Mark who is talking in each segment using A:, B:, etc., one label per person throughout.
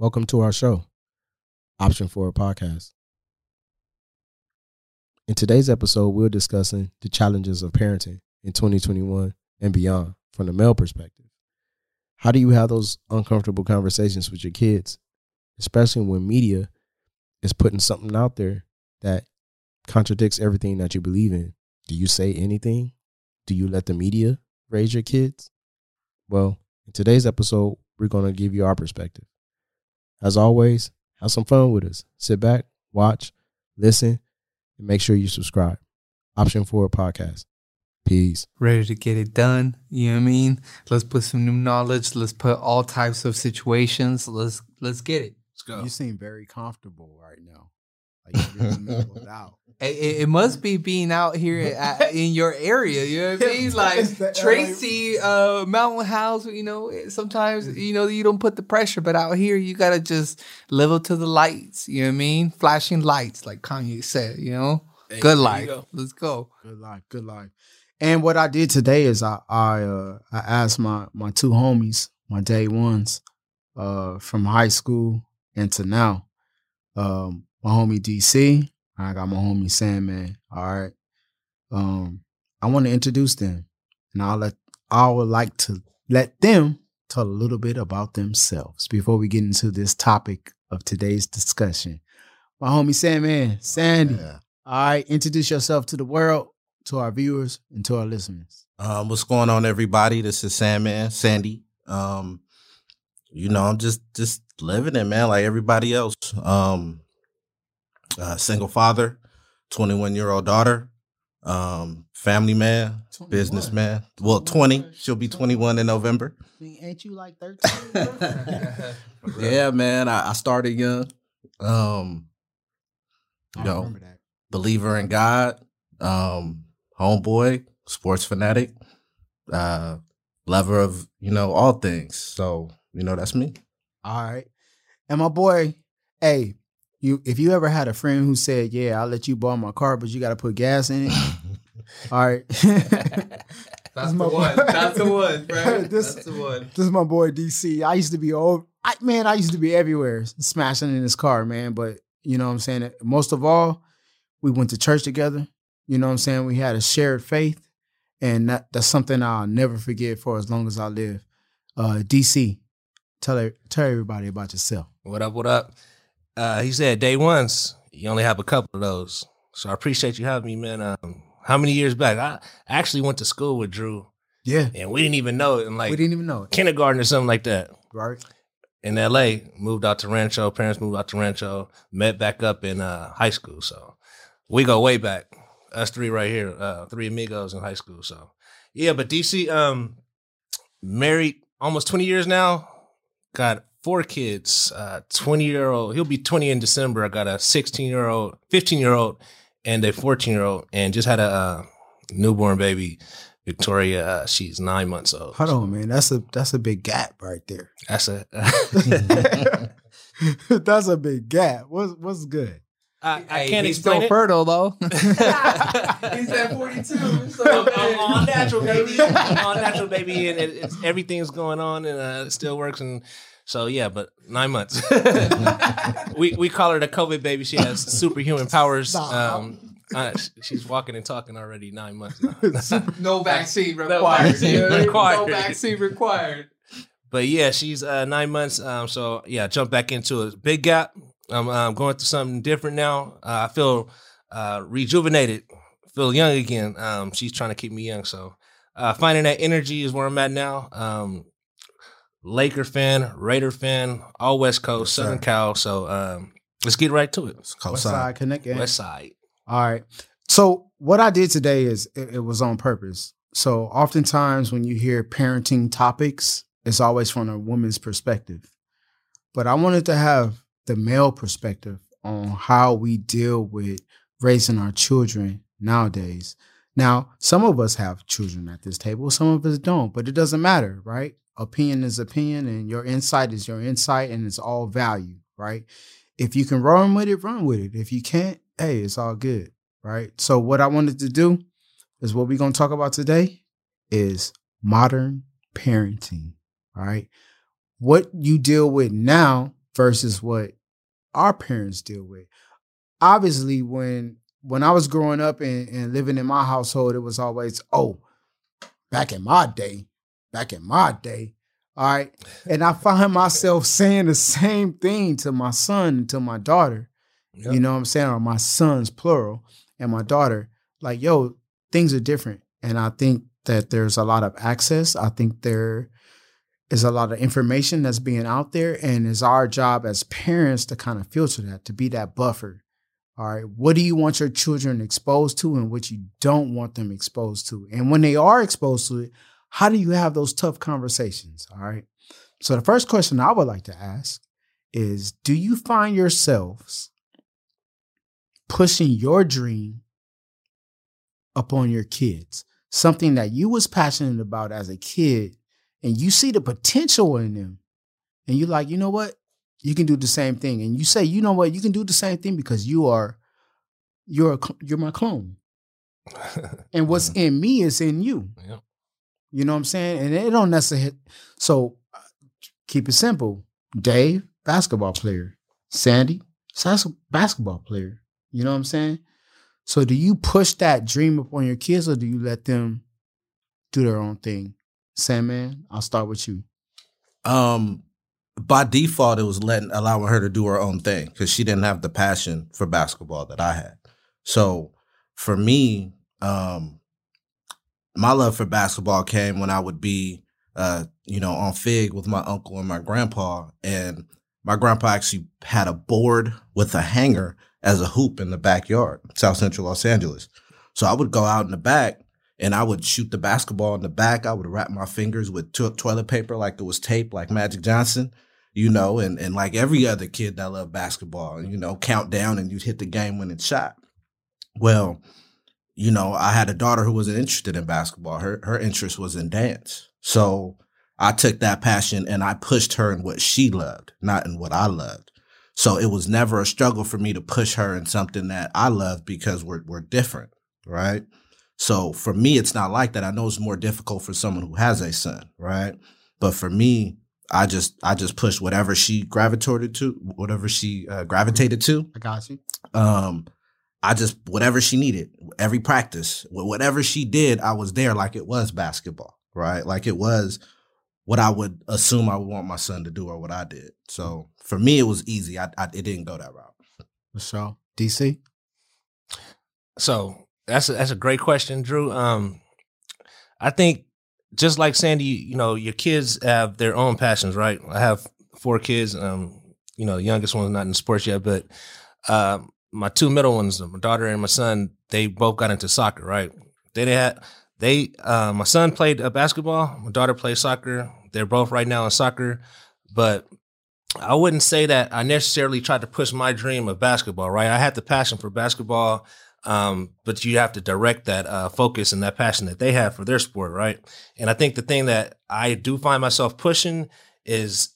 A: Welcome to our show, Option for a Podcast. In today's episode, we're discussing the challenges of parenting in 2021 and beyond from the male perspective. How do you have those uncomfortable conversations with your kids, especially when media is putting something out there that contradicts everything that you believe in? Do you say anything? Do you let the media raise your kids? Well, in today's episode, we're going to give you our perspective. As always, have some fun with us. Sit back, watch, listen, and make sure you subscribe. Option for a podcast. Peace.
B: ready to get it done. You know what I mean? Let's put some new knowledge. Let's put all types of situations. Let's let's get it. Let's go.
C: You seem very comfortable right now. Like you're in the middle of doubt.
B: It, it- must be being out here at, in your area. You know what I mean? Like
C: It's the LA
B: Tracy, uh, Mountain House. You know, sometimes you know you don't put the pressure, but out here you gotta just live up to the lights. You know what I mean? Flashing lights, like Kanye said. You know, good life. Let's go.
C: Good life, good life. And what I did today is I I uh I asked my my two homies, my day ones, uh, from high school into now. Um, my homie DC, I got my homie Sandman. All right. Um, I want to introduce them. And I'll let I would like to let them tell a little bit about themselves before we get into this topic of today's discussion. My homie Sandman, Sandy. All right, introduce yourself to the world, to our viewers, and to our listeners.
D: Um, what's going on, everybody? This is Sandman, Sandy. Um, you know, I'm just just living it, man, like everybody else. Um, uh, single father, 21 year old daughter, um, family man,
C: 21.
D: businessman. Well, 20. She'll be 21 in November.
C: Ain't you like 13?
D: Yeah, man. I, I started young. Um,
C: I
D: Yo.
C: remember that.
D: believer in God, um, homeboy, sports fanatic, uh, lover of you know all things. So you know that's me.
C: All right. And my boy, hey, you if you ever had a friend who said, Yeah, I'll let you borrow my car, but you gotta put gas in it. All right.
B: That's
C: my
B: the one.
C: boy.
B: That's the one, bro.
C: This-
B: That's the one.
C: This is my boy DC. I used to be old. I, man, I used to be everywhere, smashing in his car, man. But you know what I'm saying? Most of all, we went to church together. You know what I'm saying? We had a shared faith. And that, that's something I'll never forget for as long as I live. Uh, DC, tell tell everybody about yourself.
E: What up? What up? Uh, he said day ones. You only have a couple of those, so I appreciate you having me, man. Um, how many years back? I actually went to school with Drew,
C: Yeah.
E: and we didn't even know it. In like
C: we didn't even know it.
E: kindergarten or something like that.
C: Right?
E: In L.A., moved out to Rancho. Parents moved out to Rancho. Met back up in uh, high school. So we go way back. Us three right here, uh, three amigos in high school. So yeah, but DC, um, married almost twenty years now. Got four kids. Uh, twenty year old. He'll be twenty in December. I got a sixteen year old, fifteen year old, and a fourteen year old, and just had a uh, newborn baby. Victoria, uh, she's nine months old.
C: Hold on, man. That's a that's a big gap right there.
E: That's a
C: that's a big gap. What's what's good?
E: I, I
B: Hey,
E: can't
B: he's
E: explain
B: still
E: it.
B: fertile though.
E: He's
B: at 42.
E: I'm, I'm on natural, baby. I'm on natural, baby, and it, it's, everything's going on, and uh, it still works. And so, yeah, but nine months. we we call her the COVID baby. She has superhuman powers. Um, uh, she's walking and talking already nine months. Now.
B: No vaccine
E: No
B: required.
E: vaccine
B: You know what I mean?
E: required.
B: No vaccine required.
E: But yeah, she's uh, nine months. Um, so yeah, jump back into a big gap. I'm um, going through something different now. Uh, I feel uh, rejuvenated, feel young again. Um, she's trying to keep me young. So uh, finding that energy is where I'm at now. Um, Laker fan, Raider fan, all West Coast,
D: Yes,
E: Southern
D: sir.
E: Cal. So um, let's get right to it.
D: It's
C: West Side
D: side.
C: Connect. yeah.
E: West Side.
C: All right. So what I did today is it, it was on purpose. So oftentimes when you hear parenting topics, it's always from a woman's perspective. But I wanted to have the male perspective on how we deal with raising our children nowadays. Now, some of us have children at this table, some of us don't, but it doesn't matter, right? Opinion is opinion, and your insight is your insight, and it's all value, right? If you can run with it, run with it. If you can't, hey, it's all good, right? So, what I wanted to do is what we're going to talk about today is modern parenting, right? What you deal with now versus what our parents deal with. Obviously, when when I was growing up and, and living in my household, it was always, oh, back in my day, back in my day. All right. And I find myself saying the same thing to my son and to my daughter.
E: Yep.
C: You know what I'm saying? Or my sons, plural, and my daughter. Like, yo, things are different. And I think that there's a lot of access. I think there is a lot of information that's being out there. And it's our job as parents to kind of filter that, to be that buffer. All right. What do you want your children exposed to and what you don't want them exposed to? And when they are exposed to it, how do you have those tough conversations? All right. So the first question I would like to ask is do you find yourselves pushing your dream upon your kids? Something that you was passionate about as a kid and you see the potential in them. And you're like, you know what? You can do the same thing. And you say, you know what? You can do the same thing because you are you're a, you're my clone. And what's mm-hmm. in me is in you.
E: Yep.
C: You know what I'm saying? And it don't necessarily. So keep it simple. Dave, basketball player. Sandy, basketball player. You know what I'm saying? So do you push that dream upon your kids, or do you let them do their own thing? Sandman, I'll start with you.
D: Um, by default, it was letting allowing her to do her own thing because she didn't have the passion for basketball that I had. So for me, um, my love for basketball came when I would be, uh, you know, on Fig with my uncle and my grandpa, and my grandpa actually had a board with a hanger as a hoop in the backyard, South Central Los Angeles. So I would go out in the back and I would shoot the basketball in the back. I would wrap my fingers with to- toilet paper like it was tape, like Magic Johnson, you know, and, and like every other kid that loved basketball, you know, count down and you'd hit the game winning shot. Well, you know, I had a daughter who wasn't interested in basketball. Her her interest was in dance. So I took that passion and I pushed her in what she loved, not in what I loved. So it was never a struggle for me to push her in something that I love because we're we're different, right? So for me, it's not like that. I know it's more difficult for someone who has a son, right? But for me, I just I just pushed whatever she gravitated to, whatever she uh, gravitated to.
C: I got you.
D: Um, I just whatever she needed, every practice, whatever she did, I was there like it was basketball, right? Like it was what I would assume I would want my son to do or what I did. So for me, it was easy. I, I it didn't go that route.
C: For sure. DC.
E: So that's a, that's a great question, Drew. Um, I think just like Sandy, you know, your kids have their own passions, right? I have four kids. Um, you know, the youngest one's not in sports yet, but uh, my two middle ones, my daughter and my son, they both got into soccer, right? They had they uh, my son played uh, basketball, my daughter played soccer. They're both right now in soccer, but I wouldn't say that I necessarily tried to push my dream of basketball, right? I had the passion for basketball, um, but you have to direct that uh, focus and that passion that they have for their sport, right? And I think the thing that I do find myself pushing is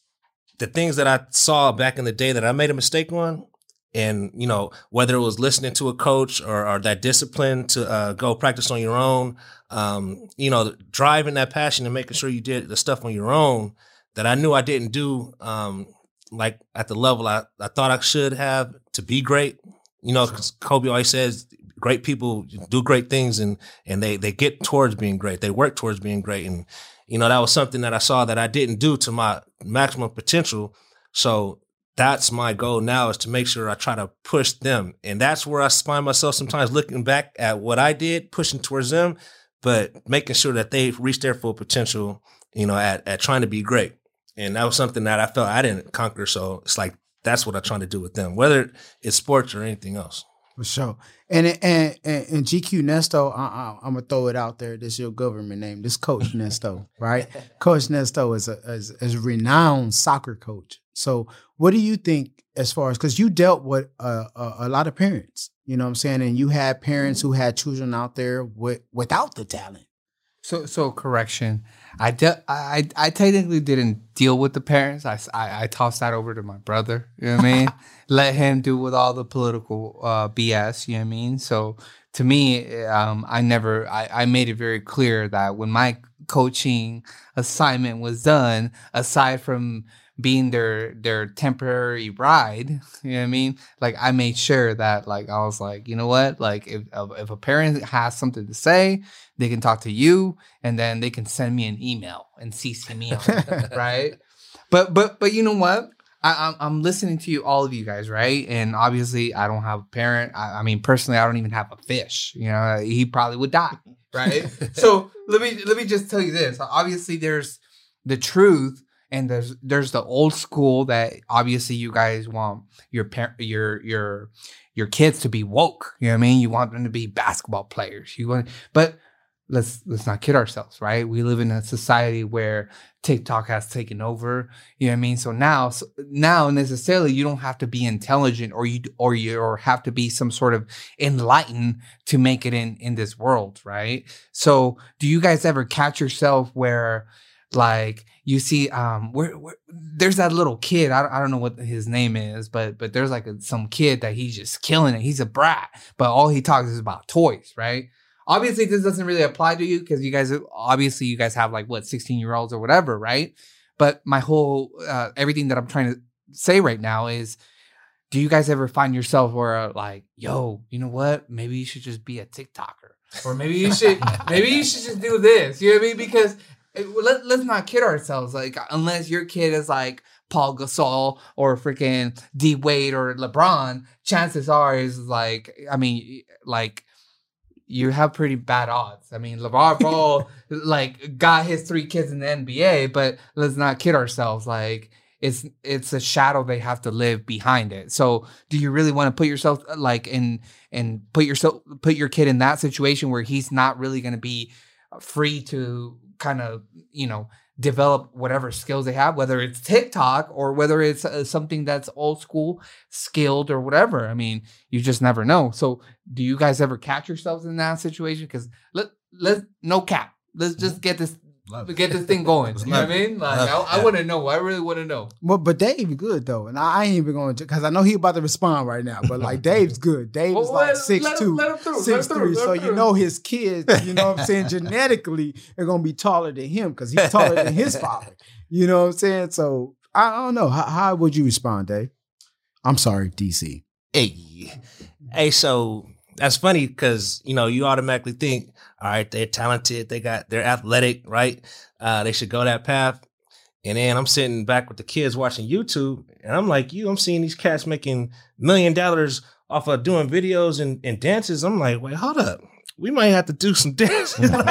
E: the things that I saw back in the day that I made a mistake on. And you know whether it was listening to a coach or, or that discipline to uh, go practice on your own um, you know driving that passion and making sure you did the stuff on your own that i knew i didn't do um, like at the level I, I thought i should have to be great. You know kobe always says great people do great things and and they they get towards being great. They work towards being great. And you know that was something that i saw that i didn't do to my maximum potential. So that's my goal now is to make sure I try to push them. And that's where I find myself sometimes looking back at what I did, pushing towards them, but making sure that they reach their full potential, you know, at, at trying to be great. And that was something that I felt I didn't conquer. So it's like, that's what I'm trying to do with them, whether it's sports or anything else.
C: For sure. And and and, and GQ Nesto, I, I, I'm gonna throw it out there. This is your government name. This Coach Nesto, right? Coach Nesto is a is, is a renowned soccer coach. So, what do you think as far as because you dealt with a, a, a lot of parents, you know what I'm saying, and you had parents who had children out there with without the talent.
B: So, so correction. I, de- I, I technically didn't deal with the parents. I, I, I tossed that over to my brother. You know what I mean? Let him do with all the political uh, BS. You know what I mean? So, to me, um, I never. I, I made it very clear that when my coaching assignment was done, aside from being their their temporary ride you know what i mean? Like i made sure that like i was like you know what? Like if if a parent has something to say they can talk to you and then they can send me an email and cc me on it, right? But but but you know what I, I'm, I'm listening to you all of you guys right and obviously i don't have a parent I, I mean personally i don't even have a fish you know he probably would die right so let me let me just tell you this obviously there's the truth and there's there's the old school that obviously you guys want your parent your your your kids to be woke. You know what I mean? You want them to be basketball players. You want, but let's let's not kid ourselves, right? We live in a society where TikTok has taken over. You know what I mean? So now, so now necessarily you don't have to be intelligent or you or you or have to be some sort of enlightened to make it in in this world, right? So do you guys ever catch yourself where like you see um where, where there's that little kid I, I don't know what his name is but but there's like a, some kid that he's just killing it he's a brat but all he talks is about toys right obviously this doesn't really apply to you because you guys obviously you guys have like what 16 year olds or whatever right? But my whole uh, everything that i'm trying to say right now is do you guys ever find yourself where uh, like yo you know what? Maybe you should just be a tiktoker. Or maybe you should maybe you should just do this you know what i mean? Because it- let, let's not kid ourselves. Like, unless your kid is like Paul Gasol or freaking D Wade or LeBron, chances are is like, I mean, like, you have pretty bad odds. I mean, LeVar Ball like got his three kids in the NBA, but let's not kid ourselves. Like, it's it's a shadow they have to live behind it. So, do you really want to put yourself like in and put yourself put your kid in that situation where he's not really going to be free to kind of you know develop whatever skills they have whether it's tiktok or whether it's uh, something that's old school skilled or whatever. I mean you just never know. So do you guys ever catch yourselves in that situation? Because let let no cap. Let's just get this get this thing going you know what i mean like i, I want to know i really want to know
C: Well, but Dave good though, and I ain't even going to because I know he about to respond right now. But like Dave's good. Dave is like
B: let-
C: six
B: let him-
C: two,
B: let him through, him
C: six
B: through,
C: three.
B: let
C: So you know his kids. You know what I'm saying? Genetically, they're gonna be taller than him because he's taller than his father. You know what I'm saying? So I, I don't know. How, how would you respond, Dave? I'm sorry, DC.
E: Hey, hey, so that's funny because you know you automatically think, all right, they're talented, they got they're athletic, right? Uh, they should go that path. And then I'm sitting back with the kids watching YouTube, and I'm like, you, I'm seeing these cats making million dollars off of doing videos and, and dances. I'm like, wait, hold up. We might have to do some dances. we might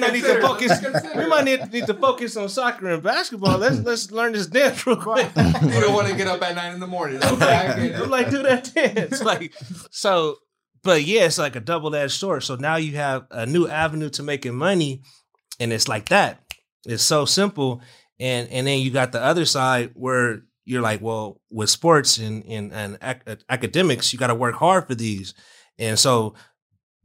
E: not need to focus. We might need, need to focus on soccer and basketball. Let's let's learn this dance real quick.
B: you don't want to get up at nine in the morning okay?
E: I'm like, do that dance. Like, so, but yeah, it's like a double edged sword. So now you have a new avenue to making money, and it's like that. It's so simple. And and then you got the other side where you're like, well, with sports and and, and ac- academics, you got to work hard for these. And so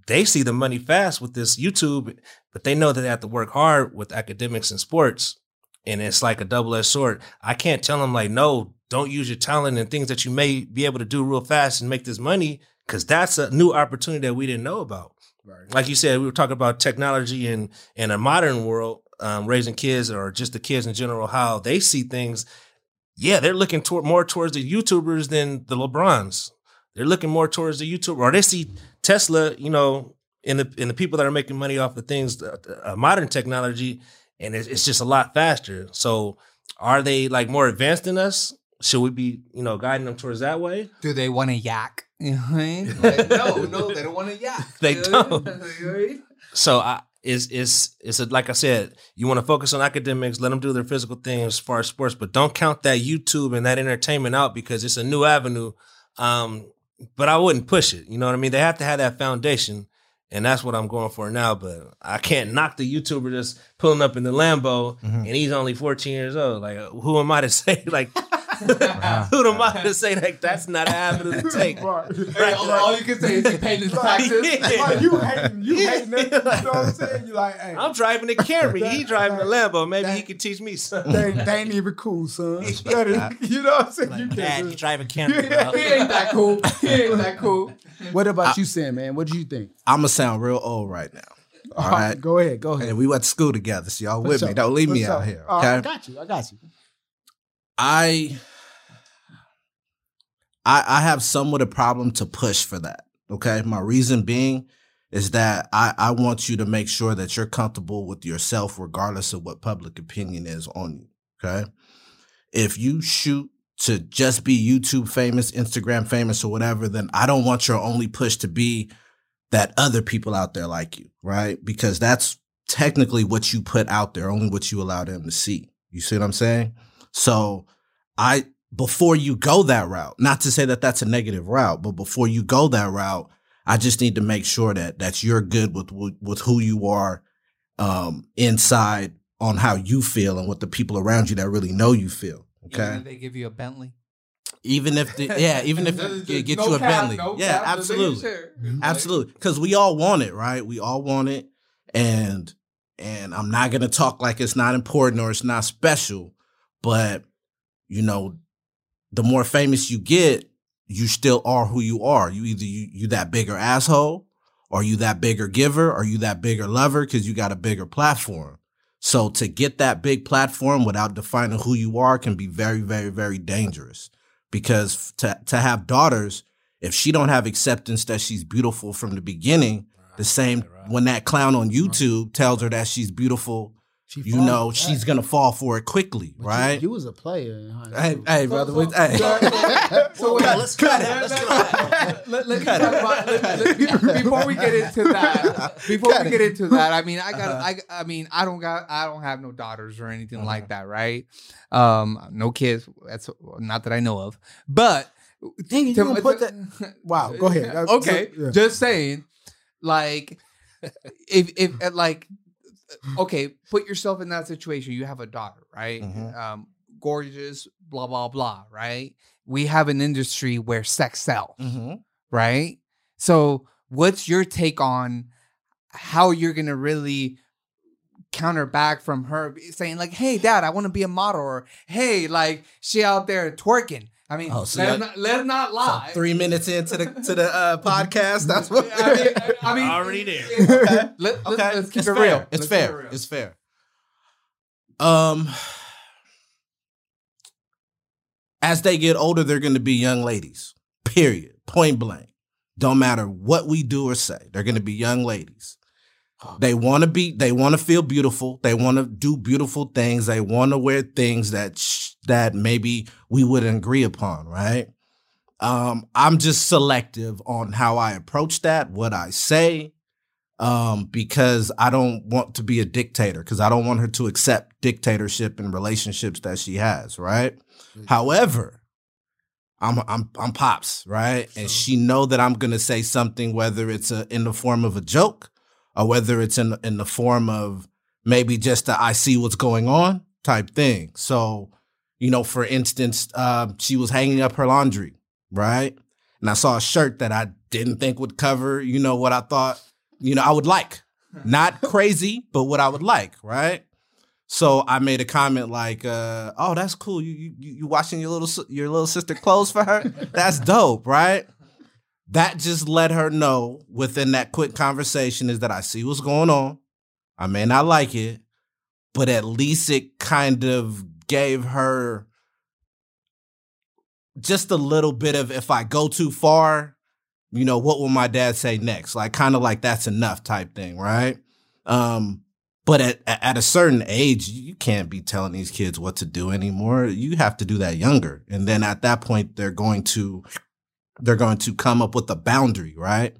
E: they see the money fast with this YouTube, but they know that they have to work hard with academics and sports. And it's like a double edged sword. I can't tell them like, no, don't use your talent and things that you may be able to do real fast and make this money because that's a new opportunity that we didn't know about.
A: Right.
E: Like you said, we were talking about technology and in a modern world, um, raising kids or just the kids in general, how they see things. Yeah, they're looking toward more towards the YouTubers than the LeBrons. They're looking more towards the YouTuber, or they see Tesla, you know, in the in the people that are making money off of things, uh, uh, modern technology, and it's, it's just a lot faster. So, are they like more advanced than us? Should we be, you know, guiding them towards that way?
B: Do they want to yak? You know what I mean? Like, no, no, they don't want to yak.
E: They don't.
B: You know what I mean?
E: So I is is is it like I said, you want to focus on academics, let them do their physical things as far as sports, but don't count that YouTube and that entertainment out because it's a new avenue. Um, but I wouldn't push it. You know what I mean? They have to have that foundation, and that's what I'm going for now. But I can't knock the YouTuber just pulling up in the Lambo, and he's only 14 years old. Like, who am I to say like? Who am I to say like that's not an avenue to take?
B: Hey, all, all you can say is you paid his taxes.
E: Yeah.
C: Like, you hating, you hating it. You know what I'm saying? You like, hey,
E: I'm driving a Camry. He driving a Lambo. Maybe he can teach me something.
C: they, ain't- they ain't even cool, son. That is- you know what I'm saying? you
F: Like,
C: can't
F: Dad, you
C: it.
F: driving Camry,
B: he ain't that cool. He ain't that cool.
C: What about you, Sam, man? What do you think?
D: I'm gonna sound real old right now. All right.
C: Go ahead, go ahead.
D: And we went to school together, so y'all
C: For
D: with
C: sure,
D: me. Don't leave
C: for
D: me
C: sure.
D: out here.
C: All right,
D: Okay.
C: I got you. I got you.
D: I I I have somewhat a problem to push for that. Okay. My reason being is that I, I want you to make sure that you're comfortable with yourself regardless of what public opinion is on you. Okay. If you shoot to just be YouTube famous, Instagram famous, or whatever, then I don't want your only push to be that other people out there like you, right? Because that's technically what you put out there, only what you allow them to see. You see what I'm saying? So I before you go that route, not to say that that's a negative route, but before you go that route, I just need to make sure that that you're good with with, with who you are um, inside on how you feel and what the people around you that really know you feel.
B: Even
D: Okay,
B: if they give you a Bentley.
D: even if the, yeah, even if it get
B: no
D: you a
B: cap,
D: Bentley,
B: no
D: yeah,
B: cap, just make
D: absolutely. Absolutely. Because we all want it, right? We all want it. And and I'm not gonna talk like it's not important or it's not special, but you know, the more famous you get, you still are who you are. You either you you that bigger asshole, or you that bigger giver, or you that bigger lover because you got a bigger platform. So to get that big platform without defining who you are can be very, very, very dangerous. Because to to have daughters, if she don't have acceptance that she's beautiful from the beginning, the same when that clown on YouTube tells her that she's beautiful,
C: She
D: you know
C: for
D: she's gonna fall for it quickly,
C: But
D: right?
C: You, was a player in high
D: hey, hey, brother, we- hey.
B: So
F: Yeah, let's cut it. Let's
B: let, let, let me talk about let, let, before we get into that. Before we get into that, I mean, I got, I, I mean, I don't got, I don't have no daughters or anything like that, right? Um, no kids. That's not that I know of, but
C: Dang you
B: to-
C: gonna put that? Wow, go ahead. That's-
B: okay,
C: yeah.
B: just saying, like, if if uh, like, okay, put yourself in that situation. You have a daughter, right?
D: Mhm.
B: Um, gorgeous, blah blah blah, right? We have an industry where sex sells,
D: Mhm.
B: right? So, what's your take on how you're gonna really counter back from her saying like, "Hey, Dad, I want to be a model," or "Hey, like she out there twerking." I mean,
D: Oh, so
B: let's, not, let's not
D: So
B: lie.
D: three minutes into the to the uh, podcast, that's what.
B: I mean, I mean,
E: Already there.
D: Okay.
B: Let,
D: Okay,
B: us keep
D: it's
B: it
D: fair.
B: real.
D: It's
B: Let's
D: fair.
B: it real.
D: It's fair. Um, as they get older, they're going to be young ladies. Period. Point blank. Don't matter what we do or say. They're going to be young ladies. They want to be. They want to feel beautiful. They want to do beautiful things. They want to wear things that sh- that maybe we wouldn't agree upon. Right. Um, I'm just selective on how I approach that, what I say, um, because I don't want to be a dictator, because I don't want her to accept dictatorship in relationships that she has, right? However, I'm I'm I'm pops, right? And she know that I'm gonna say something, whether it's a, in the form of a joke or whether it's in in the form of maybe just I see what's going on type thing. So, you know, for instance, uh, she was hanging up her laundry, right? And I saw a shirt that I didn't think would cover, you know, what I thought, you know, I would like. Not crazy, but what I would like, right? So I made a comment like, uh, "Oh, that's cool. You you you washing your little your little sister clothes for her? That's dope, right?" That just let her know within that quick conversation is that I see what's going on. I may not like it, but at least it kind of gave her just a little bit of if I go too far, you know, what will my dad say next? Like kind of like that's enough type thing, right? Um, but at at a certain age, you can't be telling these kids what to do anymore. You have to do that younger. And then at that point, they're going to they're going to come up with a boundary, right?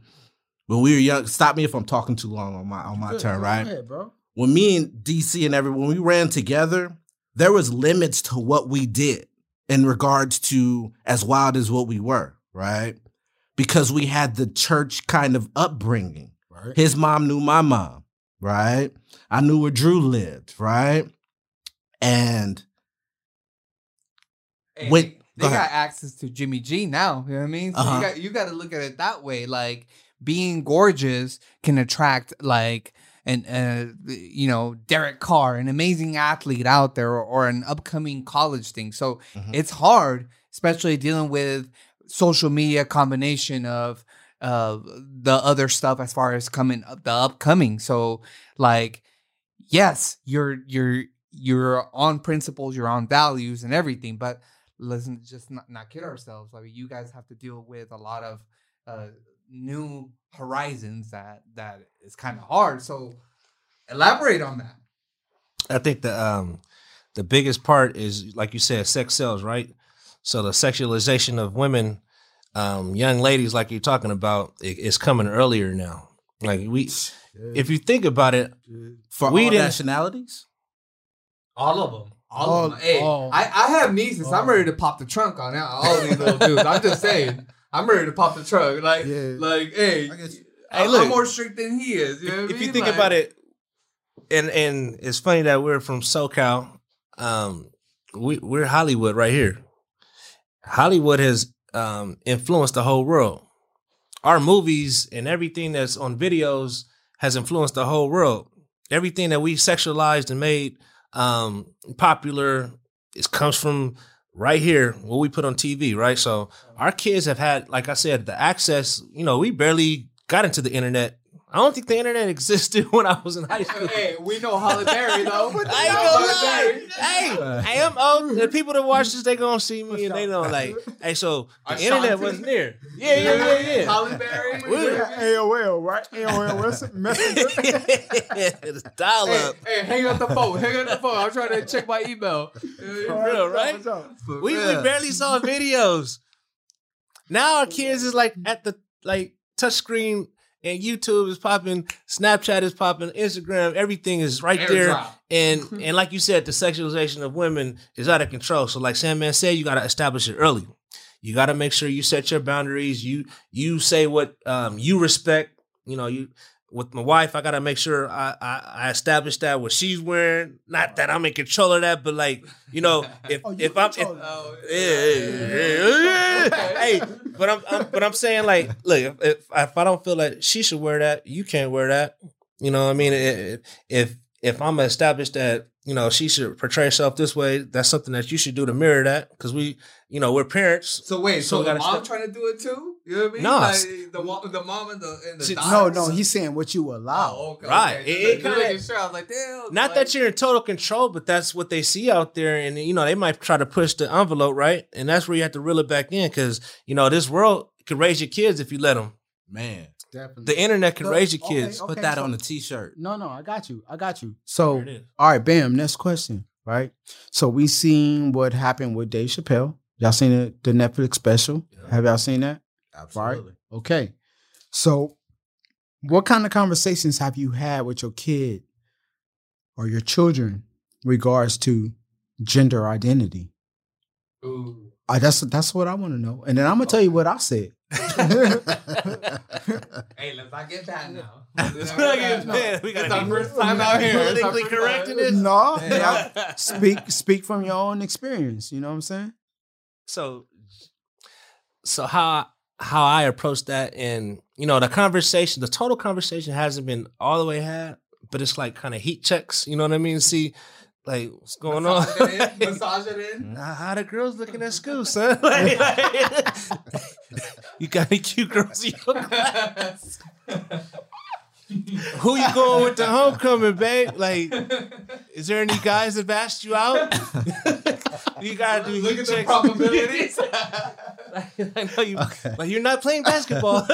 D: When we were young, stop me if I'm talking too long on my on my
C: Good,
D: turn,
C: go
D: right?
C: ahead, bro.
D: when me and DC and everyone when we ran together, there was limits to what we did in regards to as wild as what we were, right? Because we had the church kind of upbringing.
C: Right.
D: His mom knew my mom, right? I knew where Drew lived, right? And
B: Hey,
D: When-
B: they,
D: go
B: they
D: ahead.
B: got access to Jimmy G now. You know what I mean? So
D: Uh-huh.
B: you got you got to look at it that way. Like being gorgeous can attract like an uh, you know Derek Carr, an amazing athlete out there, or, or an upcoming college thing. So
D: Mhm.
B: it's hard, especially dealing with social media combination of uh the other stuff as far as coming up the upcoming. So like yes, you're you're you're on principles, you're on values and everything, but listen, just not, not kid ourselves. Like you guys have to deal with a lot of uh new horizons that that is kind of hard. So elaborate on that.
E: I think the um the biggest part is like you said, sex sells, right? So the sexualization of women, um, young ladies, like you're talking about, i- is coming earlier now. Like we, if you think about it,
D: for
E: We
D: all nationalities,
B: All of them. All, of them. Hey,
C: all.
B: I, I have nieces. I'm ready to pop the trunk on all all these little dudes. I'm just saying. I'm ready to pop the trunk. Like,
C: Yeah.
B: like, hey,
D: I guess-
B: I
E: Hey, look.
B: am more strict than he is. You know
E: if you think
B: Like-
E: about it, and and it's funny that we're from SoCal. Um, we we're Hollywood right here. Hollywood has um influenced the whole world. Our movies and everything that's on videos has influenced the whole world. Everything that we sexualized and made um popular It comes from right here what we put on TV, right? So our kids have had, like I said, the access. You know, we barely got into the internet. I don't think the internet existed when I was in high school.
B: hey, we know Halle Berry though.
E: I ain't gonna lie. Hey, hey, I'm old. The people that watch this, they gonna see me and they know like, hey, so the
B: Ashanti?
E: internet wasn't there. Yeah, yeah, yeah, yeah.
B: Halle Berry.
E: We-
C: AOL, right? AOL Messenger.
E: it's dial up.
B: hey, hang up the phone. Hang up the phone. I'm trying to check my email.
E: real, right? We, we barely saw videos. Now our kids is like at the like touchscreen and YouTube is popping, Snapchat is popping, Instagram, everything is right there.
B: Airdrop.
E: And and like you said, the sexualization of women is out of control. So like Sandman said, you gotta establish it early. You gotta make sure you set your boundaries. You you say what um you respect. You know, you with my wife, I gotta make sure I, I, I establish that what she's wearing. Not that I'm in control of that, but like, you know, if
C: Oh, you
E: if I'm if,
B: Oh,
E: yeah, yeah, yeah, yeah. hey, but I'm, I'm but I'm saying like, look, if, if if I don't feel like she should wear that, you can't wear that. You know, what I mean, if if if I'm established that you know she should portray herself this way, that's something that you should do to mirror that because we, you know, we're parents.
B: So wait,
E: So
B: so,
E: we
B: the
E: gotta
B: mom
E: step-
B: trying to do it too? You know what I mean?
E: No.
B: like, the mom, the mom and the and the
E: See.
C: No, no, he's saying what you allow.
B: Oh, okay,
E: Right.
B: Okay.
E: It-
B: Just-
E: it kinda-
B: sure. I was like, damn.
E: Not
B: like,
E: that you're in total control, but that's what they see out there, and you know they might try to push the envelope, right? And that's where you have to reel it back in because you know this world could raise your kids if you let them.
D: man,
C: Definitely.
E: The internet can
C: Look,
E: raise your kids.
C: okay.
D: put that
C: so-
D: on a t-shirt.
C: No, no, I got you. I got you. So,
E: There it is.
C: all right, bam. Next question. Right. So we seen what happened with Dave Chappelle. Y'all seen the, the Netflix special?
E: Yeah.
C: Have y'all seen that?
D: Absolutely.
C: Okay. So, what kind of conversations have you had with your kid or your children regards to gender identity?
B: Ooh.
C: Uh, that's that's what I want to know, and then I'm gonna tell you what I said.
B: Hey, let's not get bad now.
E: Let's not get bad. We gotta
B: our first time out here.
E: Politically
B: first
E: correct in this?
C: no,
B: Yeah.
C: yeah. speak speak from your own experience. You know what I'm saying?
E: so so how how I approach that and you know the conversation the total conversation hasn't been all the way had but it's like kind of heat checks you know what I mean see Like, what's going on?
B: Massage it in.
E: Nah, hmm? how the girls looking at school, son? Like, like, you got any cute girls in your class? Who you going with the homecoming, babe? Like, is there any guys that asked you out? you gotta do
B: Look
E: heat
B: at the
E: checks.
B: probabilities.
E: I know you, but you're not playing basketball.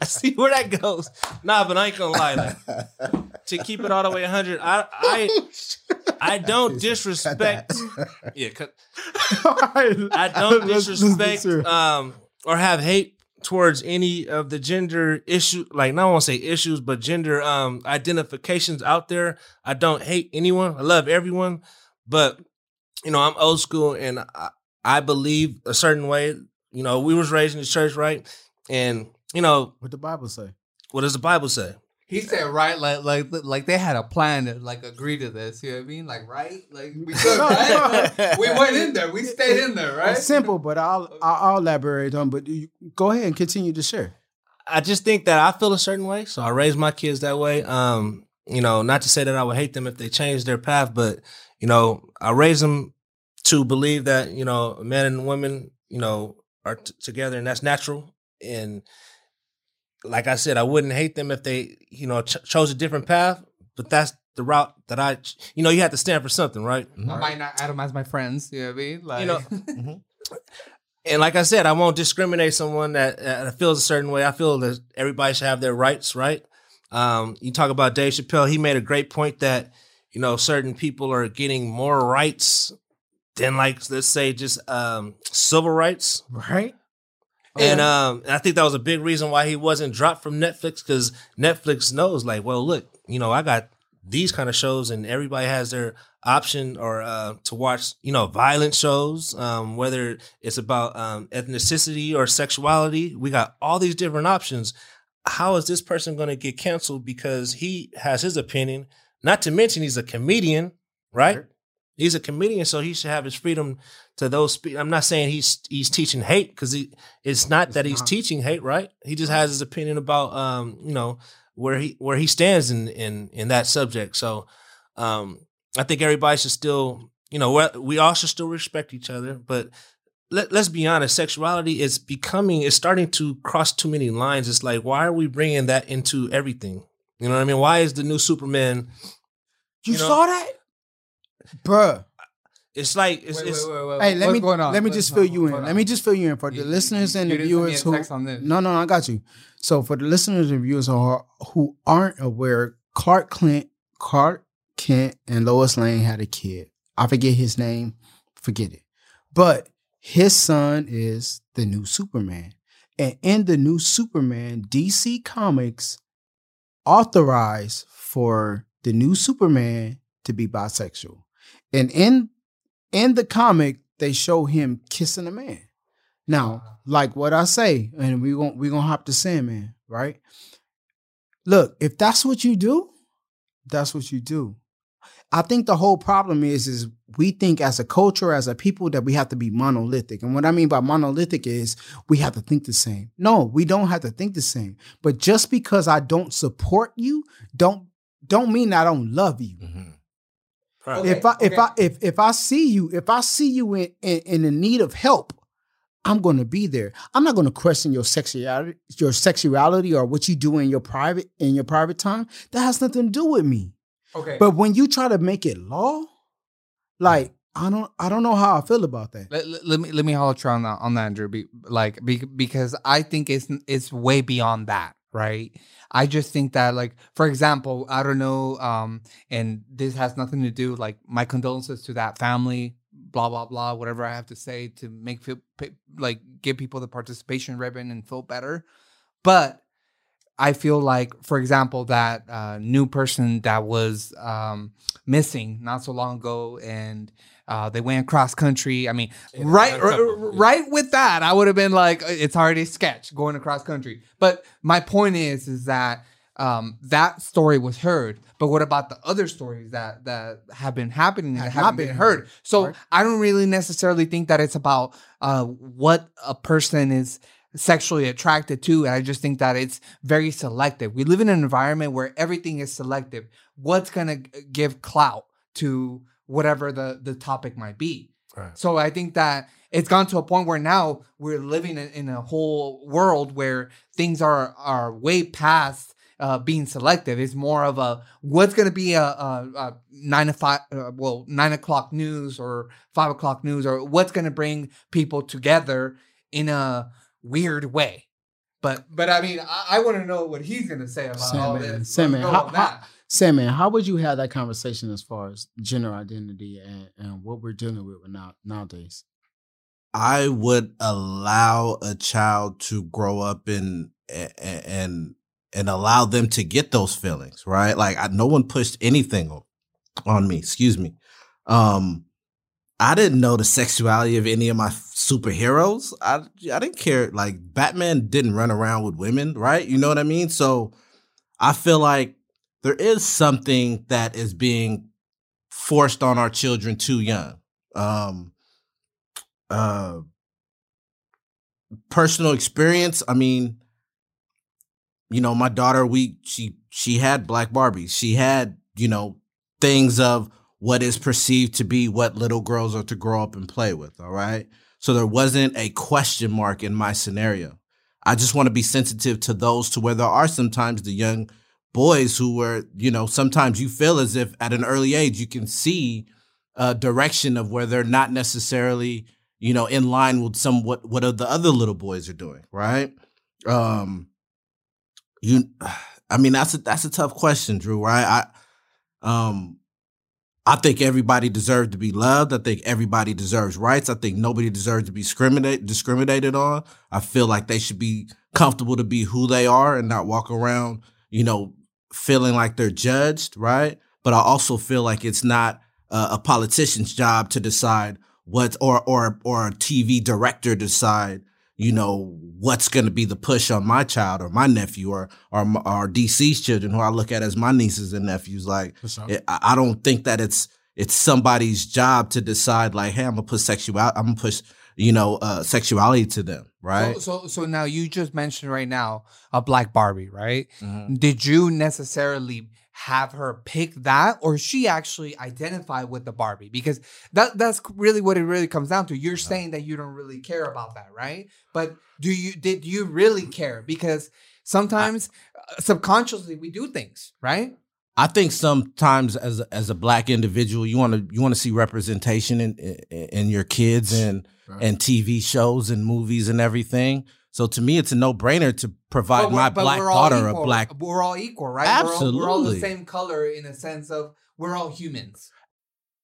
E: I see where that goes. Nah, but I ain't gonna lie. Like, to keep it all the way 100, I I I don't disrespect. Yeah. I don't
C: Let's- let's be
E: disrespect um or have hate towards any of the gender issue like not want to say issues but gender um identifications out there. I don't hate anyone. I love everyone, but you know, I'm old school and I, I believe a certain way. You know, we was raised in the church, right? And you know,
C: What the Bible say?
E: what does the Bible say?
B: He said right, like like like they had a plan to like agree to this. You know what I mean? Like right, like we could, right? we went in there. We stayed in there, right?
C: It's simple, but I'll I'll, I'll elaborate on. But you, go ahead and continue to share.
E: I just think that I feel a certain way, so I raise my kids that way. Um, you know, not to say that I would hate them if they changed their path, but you know, I raise them to believe that you know, men and women, you know, are t- together, and that's natural. And like I said, I wouldn't hate them if they, you know, ch- chose a different path. But that's the route that I, ch- you know, you have to stand for something, right?
B: I might not atomize my friends. You know what I mean? Like
E: You know, and like I said, I won't discriminate someone that, that feels a certain way. I feel that everybody should have their rights, right? Um, you talk about Dave Chappelle. He made a great point that you know certain people are getting more rights than like let's say just um, civil rights,
C: Right?
E: And um, I think that was a big reason why he wasn't dropped from Netflix because Netflix knows, like, well, look, you know, I got these kind of shows, and everybody has their option or uh, to watch, you know, violent shows, um, whether it's about um, ethnicity or sexuality. We got all these different options. How is this person going to get canceled because he has his opinion? Not to mention he's a comedian, right? He's a comedian, so he should have his freedom to those. Spe- I'm not saying he's he's teaching hate because he. It's not that he's
C: not.
E: teaching hate, right? He just has his opinion about um you know where he where he stands in in in that subject. So um I think everybody should still you know we all should still respect each other, but let, let's be honest, sexuality is becoming is starting to cross too many lines. It's like why are we bringing that into everything? You know what I mean? Why is the new Superman?
C: You,
E: You know-
C: saw that, bruh.
E: It's like it's,
B: Wait,
E: it's
B: wait, wait, wait.
C: Hey, let
B: What's
C: me
B: going on?
C: let me
B: What's
C: just fill
B: going
C: you in. Let me just fill you in for the
B: You-
C: listeners and
B: you
C: the
B: didn't send me
C: viewers
B: a
C: who.
B: text on this.
C: No, no, I got you. So for the listeners and viewers who are, who aren't aware, Clark Clint, Clark Kent, and Lois Lane had a kid. I forget his name. Forget it. But his son is the new Superman, and in the new Superman, DC Comics authorized for the new Superman to be bisexual, and in in the comic they show him kissing a man. Now, like what I say, and we gon' we gonna hop to Sandman, right? Look, if that's what you do, that's what you do. I think the whole problem is is we think as a culture, as a people, that we have to be monolithic. And what I mean by monolithic is we have to think the same. No, we don't have to think the same. But just because I don't support you, don't don't mean I don't love you
E: Right.
B: Okay,
C: if I if
B: okay.
C: I if if I see you if I see you in in, in the need of help, I'm going to be there. I'm not going to question your sexuality your sexuality or what you do in your private in your private time. That has nothing to do with me.
B: Okay.
C: But when you try to make it law, like mm. I don't I don't know how I feel about that.
B: Let, let, let me let me holler you on that on that, Andrew. Be, like be, because I think it's it's way beyond that, right? I just think that like for example, I don't know, um, and this has nothing to do like my condolences to that family, blah blah blah, whatever I have to say to make feel like give people the participation ribbon and feel better, but. I feel like, for example, that uh, new person that was um, missing not so long ago, and uh, they went cross country. I mean, right,
E: young couple,
B: r-
E: yeah.
B: right with that, I would have been like, it's already a sketch going across country. But my point is, is that um, that story was heard. But what about the other stories that that have been happening that
C: Have
B: haven't been
C: been
B: heard?
C: heard,
B: So
C: right.
B: I don't really necessarily think that it's about uh, what a person is sexually attracted to. And I just think that it's very selective. We live in an environment where everything is selective. What's gonna give clout to whatever the the topic might be?
E: Right.
B: So I think that it's gone to a point where now we're living in, in a whole world where things are are way past uh, being selective. It's more of a what's going to be a, a, a, nine to five, uh, well, nine o'clock news or five o'clock news, or what's going to bring people together in a weird way. But but I mean, I, I want to know what he's going to say about all
C: Sandman,
B: this. Let's go
C: how-
B: that.
C: Sandman, how would you have that conversation as far as gender identity and, and what we're dealing with now nowadays?
D: I would allow a child to grow up and and and allow them to get those feelings, right? Like I, no one pushed anything on, on me. Excuse me. Um, I didn't know the sexuality of any of my superheroes. I I didn't care. Like Batman didn't run around with women, right? You know what I mean? So I feel like there is something that is being forced on our children too young. Um, uh, personal experience. I mean, you know, my daughter, we she she had black Barbies. She had you know things of what is perceived to be what little girls are to grow up and play with. All right, so there wasn't a question mark in my scenario. I just want to be sensitive to those to where there are sometimes the young boys who were, you know, sometimes you feel as if at an early age you can see a direction of where they're not necessarily, you know, in line with some what what the other little boys are doing, right? Um you I mean that's a that's a tough question, Drew, right? I um I think everybody deserves to be loved. I think everybody deserves rights. I think nobody deserves to be discriminate, discriminated on. I feel like they should be comfortable to be who they are and not walk around, you know, feeling like they're judged, right? But I also feel like it's not uh, a politician's job to decide what, or or or a TV director decide, you know, what's going to be the push on my child or my nephew or or or DC's children, who I look at as my nieces and nephews. Like, it, I I don't think that it's it's somebody's job to decide. Like, hey, I'm gonna put sexuality, I'm gonna push, you know, uh, sexuality to them, right?
B: So, so so now you just mentioned right now a black Barbie, right?
D: Mhm.
B: Did you necessarily have her pick that, or she actually identify with the Barbie? Because that that's really what it really comes down to. You're saying that you don't really care about that, right? But do you did you really care? Because sometimes uh, subconsciously we do things, right?
D: I think sometimes as a, as a black individual, you want to you want to see representation in, in in your kids and
C: Right.
D: and TV shows and movies and everything. So to me, it's a no brainer to provide my black daughter a black.
B: We're all equal, right? We're all, we're all the same color in a sense of we're all humans.